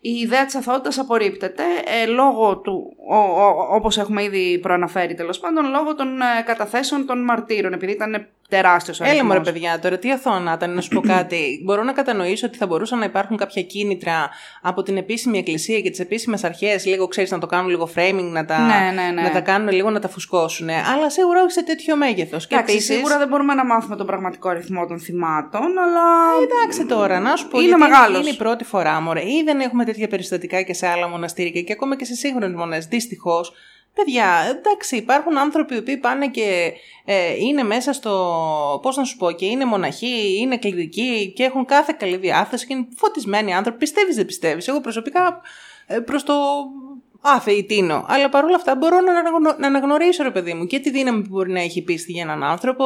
η ιδέα της αθωότητας απορρίπτεται ε, λόγω του, ο, ο- όπως έχουμε ήδη προαναφέρει τέλος πάντων, λόγω των ε, καταθέσεων των μαρτύρων, επειδή ήταν τεράστιος ο Έλα μου ρε αριθμός. παιδιά, τώρα τι αθώα να ήταν, να σου πω κάτι. Μπορώ να κατανοήσω ότι θα μπορούσαν να υπάρχουν κάποια κίνητρα από την επίσημη εκκλησία και τις επίσημες αρχές, λίγο ξέρεις να το κάνουν λίγο framing, να τα, Ναι, ναι, ναι. να τα κάνουν λίγο να τα φουσκώσουν. Αλλά σίγουρα όχι σε τέτοιο μέγεθος. Και Εντάξει, επίσης- σίγουρα δεν μπορούμε να μάθουμε τον πραγματικό αριθμό των θυμάτων, αλλά... Εντάξει τώρα, να σου πω. Είναι γιατί μεγάλος. Είναι η πρώτη φορά, μωρέ. Ή δεν έχουμε τέτοια περιστατικά και σε άλλα μοναστήρια και ακόμα και σε σύγχρονες μονές. Δυστυχώς. Παιδιά, εντάξει, υπάρχουν άνθρωποι οι οποίοι πάνε και ε, είναι μέσα στο. Πώς να σου πω, και είναι μοναχοί, είναι κληρικοί και έχουν κάθε καλή διάθεση και είναι φωτισμένοι άνθρωποι. Πιστεύεις, δεν πιστεύεις. Εγώ προσωπικά ε, προς το άθεη τίνω. Αλλά παρόλα αυτά μπορώ να, αναγνω- να αναγνωρίσω, ρε παιδί μου, και τη δύναμη που μπορεί να έχει πίστη για έναν άνθρωπο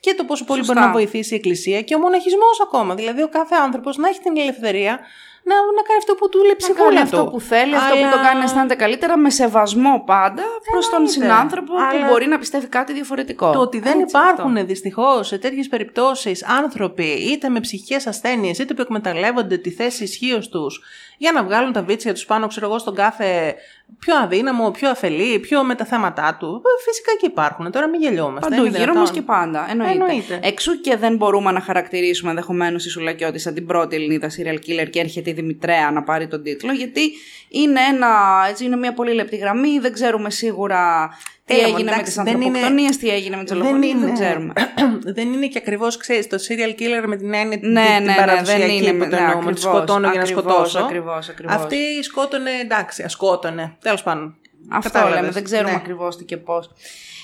και το πόσο πολύ Σωστά. μπορεί να βοηθήσει η Εκκλησία και ο μοναχισμός ακόμα. Δηλαδή, ο κάθε άνθρωπος να έχει την ελευθερία να, να κάνει αυτό που του λέει Να κάνει ψυχούλα αυτό του. που θέλει, αυτό που Αλλά- το κάνει να αισθάνεται καλύτερα, με σεβασμό πάντα προς τον Εννοείται. συνάνθρωπο Αλλά- που μπορεί να πιστεύει κάτι διαφορετικό. Το ότι δεν Έτσι, υπάρχουν δυστυχώς σε τέτοιες περιπτώσεις άνθρωποι είτε με ψυχικές ασθένειες είτε που εκμεταλλεύονται τη θέση ισχύως τους για να βγάλουν τα βίτσια τους πάνω, ξέρω εγώ, στον κάθε πιο αδύναμο, πιο αφελή, πιο με τα θέματα του. Ε, Φυσικά και υπάρχουν. Τώρα μην γελιόμαστε. Παντού, είναι γύρω δυνατόν. μας και πάντα. Εννοείται. Εννοείται. Εξού και δεν μπορούμε να χαρακτηρίσουμε ενδεχομένως η Σουλακιώτης σαν την πρώτη Ελληνίδα serial killer και έρχεται η Δημητρέα να πάρει τον τίτλο. Γιατί είναι, ένα, έτσι, είναι μια πολύ λεπτή γραμμή, δεν ξέρουμε σίγουρα τι Έλα, μου, έγινε με εντάξει, τις δεν είναι- ανθρωποκτονίες, τι έγινε με τις δολοφονίε, δεν ξέρουμε. δεν είναι και ακριβώς, ξέρεις, το serial killer με την έννοια την, Ναι, ναι, την ναι, παραδοσιακή δεν είναι που με- το ναι, εννοούμε, ότι ακριβώς, σκοτώνω για να ακριβώς, σκοτώσω. ακριβώς, ακριβώς. Αυτή σκότωνε, εντάξει, α σκότωνε. Τέλος πάντων. Αυτό Κατάλαβες. λέμε, δεν ξέρουμε Ναι. ακριβώς τι και πώς.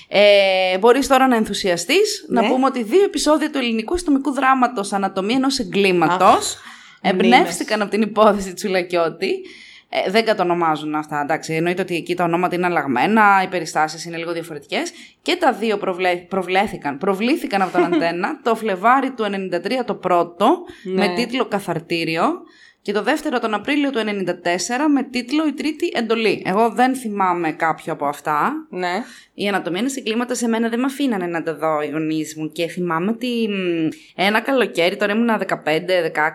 Ε, μπορείς τώρα να ενθουσιαστείς, να Ναι. πούμε ότι δύο επεισόδια του ελληνικού αστυνομικού δράματος «Ανατομία ενός εγκλήματος» εμπνεύστηκαν από την υπόθεση Τσουλακιώτη. Ε, δεν κατονομάζουν αυτά, εντάξει. Εννοείται ότι εκεί τα ονόματα είναι αλλαγμένα, οι περιστάσεις είναι λίγο διαφορετικές. Και τα δύο προβλέ, προβλέθηκαν, προβλήθηκαν από τον Αντένα το Φλεβάρι του 93 το πρώτο, Ναι. με τίτλο «Καθαρτήριο». Και το δεύτερο τον Απρίλιο του 94 με τίτλο «Η τρίτη εντολή». Εγώ δεν θυμάμαι κάποιο από αυτά. Ναι. Η ανατομία είναι εγκλήματα σε μένα δεν με αφήνανε να τα δω οι γονείς μου. Και θυμάμαι ότι μ, ένα καλοκαίρι, τώρα ήμουνα 15-16,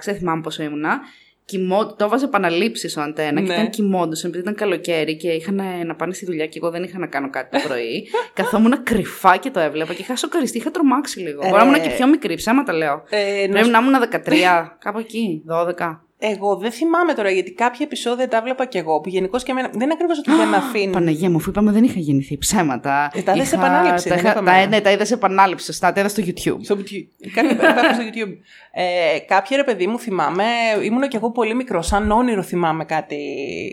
δεν θυμάμαι πόσο ήμουνα. Κοιμώ, το έβαζε επαναλήψεις ο αντένα και Ναι. ήταν κοιμώντας επειδή ήταν καλοκαίρι και είχαν να πάνε στη δουλειά και εγώ δεν είχα να κάνω κάτι το πρωί. Καθόμουν κρυφά και το έβλεπα και είχα σοκαριστεί, είχα τρομάξει λίγο. Ε, Μπορεί να ήμουν και πιο μικρή, ψέματα λέω. Ε, να Πρέπει να ήμουν 13, κάπου εκεί, 12. Εγώ δεν θυμάμαι τώρα γιατί κάποια επεισόδια τα βλέπα κι εγώ που γενικώς και εμένα. Δεν είναι ακριβώς ότι δεν με αφήνουν. Παναγία μου, αφού είπαμε δεν είχα γεννηθεί ψέματα. Ε, τα είδες Είχα- επανάληψη, τα δεν είχα- είπαμε. τα- Ναι, τα είδε επανάληψη, σωστά. Τα είδα στο YouTube. Στο YouTube. Κάτι υπάρχουν στο YouTube. Ε, κάποια ρε παιδί μου θυμάμαι, ήμουν κι εγώ πολύ μικρό, σαν όνειρο θυμάμαι κάτι,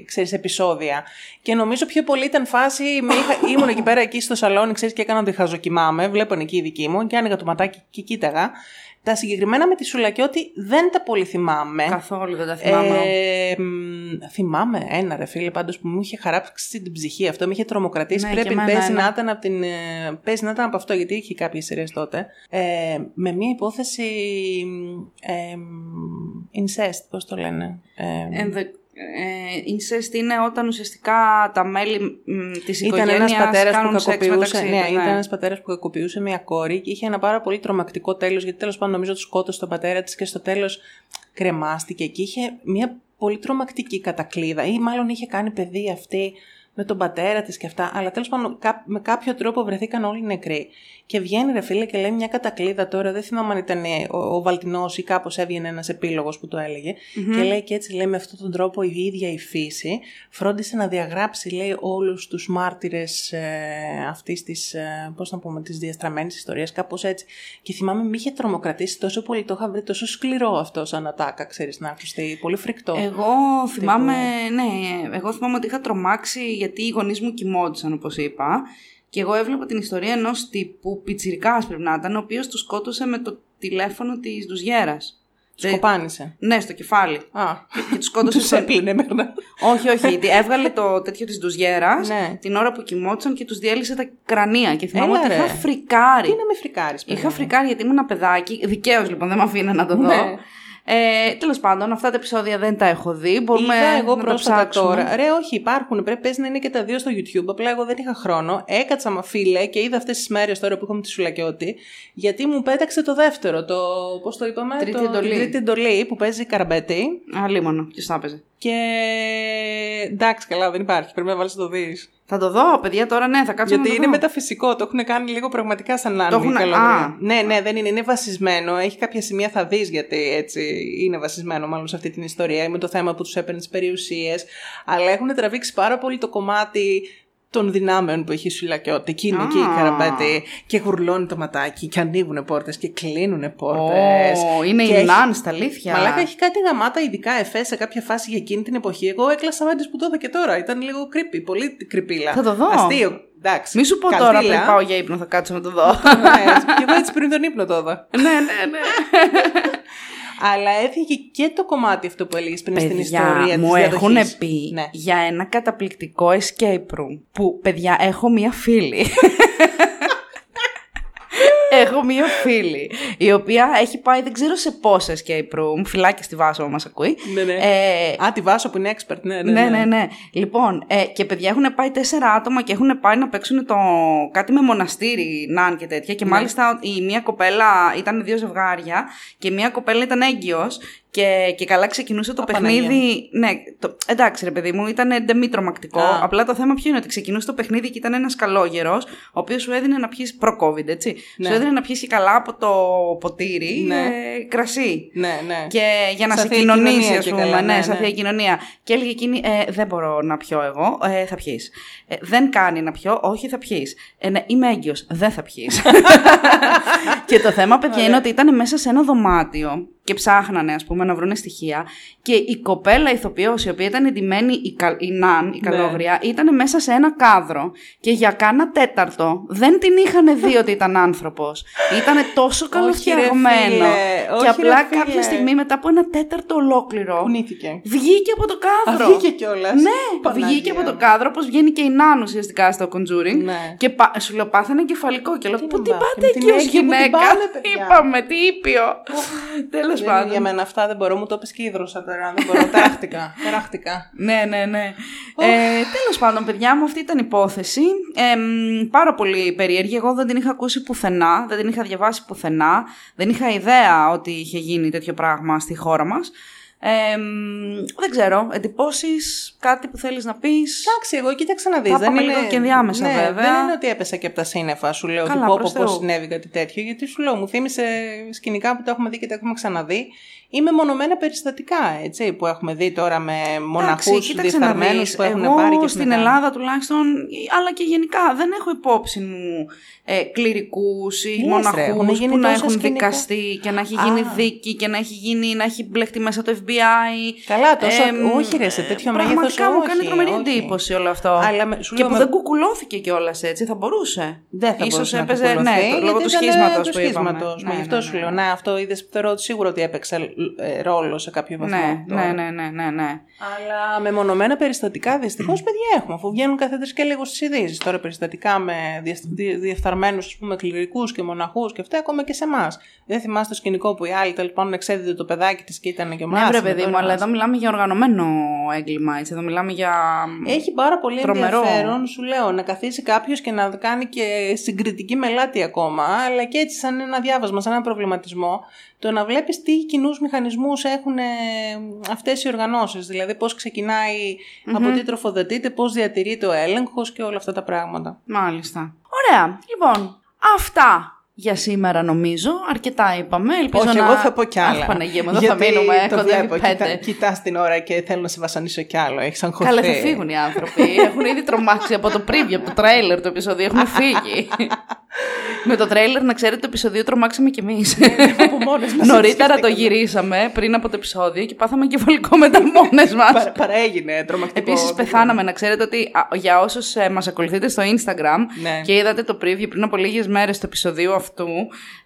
ξέρεις, επεισόδια. Και νομίζω πιο πολύ ήταν φάση, με είχα, ήμουν εκεί πέρα εκεί στο σαλόνι, ξέρεις, και έκανα ότι χαζοκοιμάμαι, βλέπαν εκεί οι δικοί μου και άνοιγα το ματάκι και κοίταγα. Τα συγκεκριμένα με τη Σουλακιώτη δεν τα πολύ θυμάμαι. Καθόλου δεν τα θυμάμαι. Ε, μ, θυμάμαι ένα ρε φίλε πάντως που μου είχε χαράξει την ψυχή αυτό, με είχε τρομοκρατήσει. Ναι, και Πρέπει εμένα παίζει ένα. να, ήταν από την, ε, παίζει να ήταν από αυτό, γιατί είχε κάποιες σειρές τότε. Ε, με μια υπόθεση ε, incest, πώς το λένε. Ε, Ενδε... Ε, incest είναι όταν ουσιαστικά τα μέλη μ, της ήταν οικογένειας ένας πατέρας που κάνουν σεξ κακοποιούσε, μεταξύ ναι, τους, ήταν ένας πατέρας που κακοποιούσε μια κόρη και είχε ένα πάρα πολύ τρομακτικό τέλος, γιατί τέλος πάντων νομίζω ότι σκότωσε τον πατέρα της και στο τέλος κρεμάστηκε και είχε μια πολύ τρομακτική κατακλίδα ή μάλλον είχε κάνει παιδί αυτή με τον πατέρα της και αυτά, αλλά τέλος πάντων κά- με κάποιο τρόπο βρεθήκαν όλοι νεκροί. Και βγαίνει ρε φίλε και λέει μια κατακλίδα τώρα, δεν θυμάμαι αν ήταν ο, ο Βαλτινός ή κάπως έβγαινε ένας επίλογος που το ελεγε και λέει και έτσι λέει με αυτόν τον τρόπο η ίδια η φύση φρόντισε να διαγράψει λέει όλους τους μάρτυρες ε, αυτής της, ε, πώς να πούμε, της διαστραμμένης ιστορίας, κάπως έτσι. Και θυμάμαι με είχε τρομοκρατήσει τόσο πολύ, το είχα βρει τόσο σκληρό αυτό σαν ατάκα, ξέρεις να ακουστεί, πολύ φρικτό. Εγώ θυμάμαι, ναι, εγώ θυμάμαι ότι είχα τρομάξει γιατί οι γονείς μου κοιμόντουσαν όπως είπα και εγώ έβλεπα την ιστορία ενός τύπου, πιτσιρικάς πρέπει να ήταν, ο οποίος του σκότωσε με το τηλέφωνο της ντουζιέρας. Σκοπάνισε. Ναι, στο κεφάλι. Α, Και τους σκότωσε τους στο... έπλυνε μέρνα. όχι, όχι. τι- Έβγαλε το τέτοιο της ντουζιέρας Ναι. την ώρα που κοιμόντουσαν και τους διέλυσε τα κρανία. Και θυμάμαι Έλα, ότι είχα ρε. φρικάρει. Τι να με φρικάρεις, παιδί Είχα μου. φρικάρει γιατί ήμουν ένα παιδάκι. Δικαίως λοιπόν, δεν με αφήνε να το δω. Ναι. Ε, Τέλος πάντων, αυτά τα επεισόδια δεν τα έχω δει. Μπορούμε Είδα εγώ να τα πρόσφατα ψάξουμε. τώρα. Ρε, όχι, υπάρχουν. Πρέπει παίζει να είναι και τα δύο στο YouTube. Απλά εγώ δεν είχα χρόνο. Έκατσα μα φίλε και είδα αυτές τις μέρες τώρα που είχαμε τη Σουλακιώτη. Γιατί μου πέταξε το δεύτερο. Το. Πώς το είπαμε, Τρίτη το, εντολή. την τρίτη εντολή που παίζει καραμπέτη. Α, λίμωνο. Ποιος θα έπαιζε; Και. Εντάξει, καλά, δεν υπάρχει. Πρέπει να βάλεις να το δεις. Θα το δω, παιδιά, τώρα ναι, θα κάτσω Γιατί να το είναι δω. μεταφυσικό. Το έχουν κάνει λίγο πραγματικά σαν να Το είναι έχουν- καλογρία. α. Ναι, ναι, δεν είναι. Είναι βασισμένο. Έχει κάποια σημεία θα δεις γιατί έτσι είναι βασισμένο μάλλον σε αυτή την ιστορία. Με το θέμα που τους έπαιρνε τις περιουσίες. Αλλά έχουν τραβήξει πάρα πολύ το κομμάτι των δυνάμεων που έχει η Σουλακιώτη. Εκεί είναι Α. εκεί η Καραμπέτη και γουρλώνει το ματάκι και ανοίγουν πόρτες και κλείνουν πόρτες. Ω, είναι η Ναν στα αλήθεια. Μαλάκα έχει κάτι γαμάτα ειδικά εφέ σε κάποια φάση για εκείνη την εποχή. Εγώ έκλασα μάτι που το είδα και τώρα. Ήταν λίγο creepy, πολύ κρυπίλα. Θα το δω. Αστείο. Εντάξει. Μη σου πω Καλτήλα. τώρα πριν πάω για ύπνο, θα κάτσω να το δω. Ναι, έτσι. και εγώ έτσι πριν τον ύπνο το είδα. ναι, ναι, ναι. Αλλά έφυγε και το κομμάτι αυτό που έλεγες πριν στην Παιδιά, ιστορία μου της έχουν διαδοχής. πει Ναι. για ένα καταπληκτικό escape room που, παιδιά, έχω μία φίλη. έχω μία φίλη η οποία έχει πάει δεν ξέρω σε πόσες escape room. Φυλάκι στη Βάσο, μας ακούει. Ναι, ναι. Ε, Α, τη Βάσο που είναι expert, ναι, ναι. ναι, ναι, ναι. Λοιπόν, ε, και παιδιά έχουν πάει τέσσερα άτομα και έχουν πάει να παίξουν το... κάτι με μοναστήρι, ναν και τέτοια. Και μάλιστα η μία κοπέλα ήταν δύο ζευγάρια και η μία κοπέλα ήταν έγκυος και, και καλά ξεκινούσε το Α, παιχνίδι. Ναι, το, εντάξει, ρε παιδί μου, ήταν μη τρομακτικό. Α. Απλά το θέμα ποιο είναι ότι ξεκινούσε το παιχνίδι και ήταν ένας καλόγερος, ο οποίος σου έδινε να πιεις προ-COVID, έτσι. Ναι. Σου έδινε να πιεις και καλά από το ποτήρι Ναι. ε, κρασί. Ναι, ναι. Και για να Στα σε θεία κοινωνήσει, κοινωνία ας και πούμε. καλά, ναι, ναι, στα ναι. θεία κοινωνία. Και έλεγε εκείνη, ε, δεν μπορώ να πιω εγώ, ε, θα πιεις. Ε, δεν κάνει να πιω, όχι θα πιεις. Ε, ναι, είμαι έγκυος, δεν θα πιεις. και το θέμα, παιδιά, είναι ότι ήταν μέσα σε ένα δωμάτιο και ψάχνανε, ας πούμε, να βρουν στοιχεία. Και η κοπέλα ηθοποιός, η οποία ήταν εντυμένη, η, κα, η Ναν, η Ναι. καλόγρια, ήταν μέσα σε ένα κάδρο. Και για κάνα τέταρτο δεν την είχαν δει ότι ήταν άνθρωπος. Ήταν τόσο καλοφτιαγμένο. φίλε, Και όχι, απλά ρε, φίλε. κάποια στιγμή μετά από ένα τέταρτο ολόκληρο. Κουνήθηκε. Βγήκε από το κάδρο. Α, βγήκε κιόλας. Ναι, Παναγία βγήκε από το μου. κάδρο, όπως βγαίνει και η Νάν ουσιαστικά στο Conjuring. Ναι. Και πα, σου λέω, πάθανε κεφαλικό. Και λέω, Τι Πού να την πάθει, πάτε με την εκεί ως έγκυο που την γυναίκα; πάνε, παιδιά. Είπαμε, τι ήπιο. Τέλος Δεν είναι πάντων. για μένα αυτά δεν μπορώ, μου το είπες και ίδρωσα τώρα. Δεν μπορώ, ταράχτηκα. ταράχτηκα. Ναι, ναι, ναι. ε, Τέλος πάντων, παιδιά μου, αυτή ήταν η υπόθεση. Ε, μ, πάρα πολύ περίεργη. Εγώ δεν την είχα ακούσει πουθενά, δεν την είχα διαβάσει πουθενά. Δεν είχα ιδέα ότι είχε γίνει τέτοιο πράγμα στη χώρα μας. Ε, μ, δεν ξέρω, εντυπώσεις, κάτι που θέλεις να πεις. Εντάξει, εγώ κοίταξα να δεις. Τα είπαμε λίγο και ενδιάμεσα, ναι, βέβαια. Δεν είναι ότι έπεσα και από τα σύννεφα, σου λέω Καλά, ότι πω, προς πω, πώς Θεού. συνέβη κάτι τέτοιο. Γιατί σου λέω, μου θύμισε σκηνικά που τα έχουμε δει και τα έχουμε ξαναδεί. Ή μεμονωμένα περιστατικά, έτσι, που έχουμε δει τώρα με μοναχούς κοίταξε να διεφθαρμένους δεις, που έχουν εγώ πάρει και στην έχουν κάνει. Ελλάδα τουλάχιστον, αλλά και γενικά, δεν έχω υπόψη μου ε, κληρικούς ή Τι λες, ρε, έχουν μοναχούς γίνει που να τόσα έχουν σκηνικά. δικαστεί και να έχει Α. γίνει δίκη και να έχει, γίνει, να έχει μπλεχτεί μέσα το FBI. Καλά, τόσο. Εμ, όχι, ρε, σε τέτοιο μέγεθος. Πραγματικά μου κάνει τρομερή εντύπωση όλο αυτό. Αλλά με- σου και λέω, που με- δεν κουκουλώθηκε κιόλας έτσι, θα μπορούσε. Δεν θα Ίσως μπορούσε να έπαιζε, κουκουλωθεί, ναι, το- λόγω γιατί του ήταν, σχίσματος του που είπαμε. σχίσματος. Ναι, Μα γι' αυτό ναι, σου ναι. λέω. Ναι, αυτό είδες θεωρώ σίγουρα ότι έπαιξε ε, ρόλο σε κάποιο βαθμό. Ναι, τώρα. ναι, ναι, ναι, ναι, ναι. Αλλά με μονομένα περιστατικά δυστυχώς παιδιά έχουμε, αφού βγαίνουν κάθε τρει και λίγο στις ειδήσεις. Τώρα περιστατικά με διεφθαρμένους κληρικούς και μοναχούς και αυτά, ακόμα και σε εμάς. Δεν θυμάστε το σκηνικό που η άλλη τέλος πάντων εξέδιδε το παιδάκι της και ήταν και Ναι, μάθημα. βρε παιδί μου, αλλά εδώ μιλάμε για οργανωμένο έγκλημα, έτσι. Εδώ μιλάμε για. Έχει πάρα πολύ Τρομερό. ενδιαφέρον, σου λέω, να καθίσει κάποιος και να κάνει και συγκριτική μελάτη ακόμα, αλλά και έτσι σαν ένα διάβασμα, σαν ένα προβληματισμό, το να βλέπεις τι κοινούς μηχανισμούς έχουν ε, αυτές οι οργανώσεις. Δηλαδή, πώς από τι τροφοδοτείται, πώς διατηρείται ο έλεγχος και όλα αυτά τα πράγματα. Μάλιστα. Ωραία. Λοιπόν, αυτά για σήμερα νομίζω. Αρκετά είπαμε. Ελπίζω Όχι, να... εγώ θα πω κι άλλα. Αχ, Παναγία μου, εδώ Γιατί θα μείνουμε. Το κοντεύει βλέπω, πέντε. κοιτά, κοιτάς την ώρα και θέλω να σε βασανίσω κι άλλο. Έχεις αγχωθεί. Καλά, θα φύγουν οι άνθρωποι. Έχουν ήδη τρομάξει από το preview, από το τρέιλερ του επεισοδίου. Έχουμε φύγει. Με το τρέιλερ, να ξέρετε, το επεισοδίο τρομάξαμε κι εμείς. Από μόνες μας Νωρίτερα το σκεφτήκαμε. γυρίσαμε πριν από το επεισόδιο και πάθαμε κεφαλικό μετά μόνες μας. Παρα- Παραέγινε τρομακτικό. Επίσης, πεθάναμε να ξέρετε ότι α, για όσους ε, μας ακολουθείτε στο Instagram Ναι. και είδατε το preview πριν από λίγες μέρες του επεισοδίου αυτού,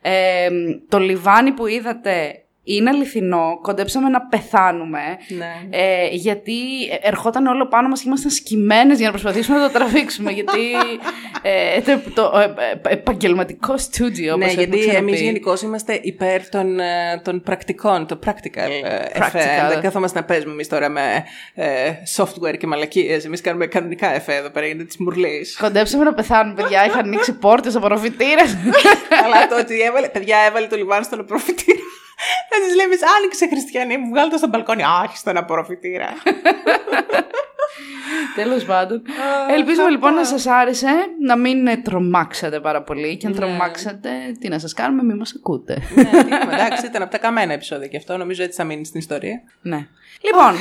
ε, το λιβάνι που είδατε είναι αληθινό. Κοντέψαμε να πεθάνουμε. Ναι. Ε, γιατί ερχόταν όλο πάνω μας και ήμασταν σκυμμένες για να προσπαθήσουμε να το τραβήξουμε. γιατί ε, το, το ε, ε, επαγγελματικό στούντιο, όπως Ναι, έχουμε γιατί ξαναπεί. εμείς γενικώς είμαστε υπέρ των, ε, των πρακτικών, το practical, ε, Practical. εφέ. Δεν κάθομαστε να παίζουμε εμείς τώρα με ε, software και μαλακίες. Εμείς κάνουμε κανονικά εφέ εδώ πέρα, γιατί της μουρλής. Κοντέψαμε να πεθάνουμε, παιδιά. Είχαν ανοίξει πόρτες, απορροφητήρες. Αλλά το ότι έβαλε, παιδιά, έβαλε το λιβάνι στον απορροφητήρα. Θα της λέει, άνοιξε χριστιανή μου, βγάλε το στο μπαλκόνι. Άχι στον απορροφητήρα. Τέλος πάντων. Ελπίζουμε λοιπόν να σας άρεσε, να μην ε, τρομάξατε πάρα πολύ. Και αν τρομάξατε, τι να σας κάνουμε, μην μας ακούτε. ναι, τι είπαμε, εντάξει, ήταν από τα καμένα επεισόδια και αυτό. Νομίζω έτσι θα μείνει στην ιστορία. ναι. Λοιπόν,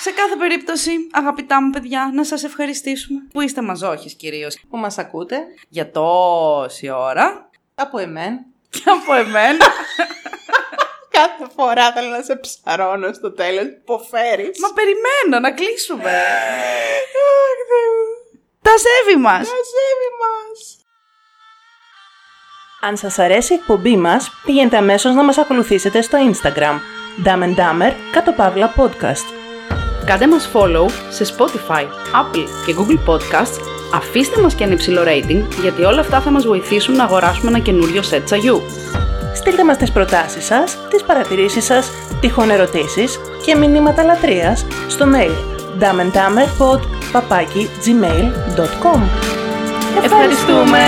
σε κάθε περίπτωση, αγαπητά μου παιδιά, να σας ευχαριστήσουμε που είστε μαζόχες κυρίως Που μας ακούτε για τόση ώρα από εμένα. και από εμένα. Κάθε φορά θέλω να σε ψαρώνω στο τέλος, υποφέρεις. Μα περιμένω να κλείσουμε. Τα σέβη μας. Μαζεύει μας. Αν σας αρέσει η εκπομπή μας, πηγαίνετε αμέσως να μας ακολουθήσετε στο Instagram. Dumb and Dumber, κάτω παύλα podcast. Κάντε μας follow σε Spotify, Apple και Google Podcasts, Αφήστε μας και ένα υψηλό rating, γιατί όλα αυτά θα μας βοηθήσουν να αγοράσουμε ένα καινούριο σετ τσαγιού. Στείλτε μας τις προτάσεις σας, τις παρατηρήσεις σας, τυχόν ερωτήσεις και μηνύματα λατρείας στο mail dumbanddumberpod.gmail.com Ευχαριστούμε.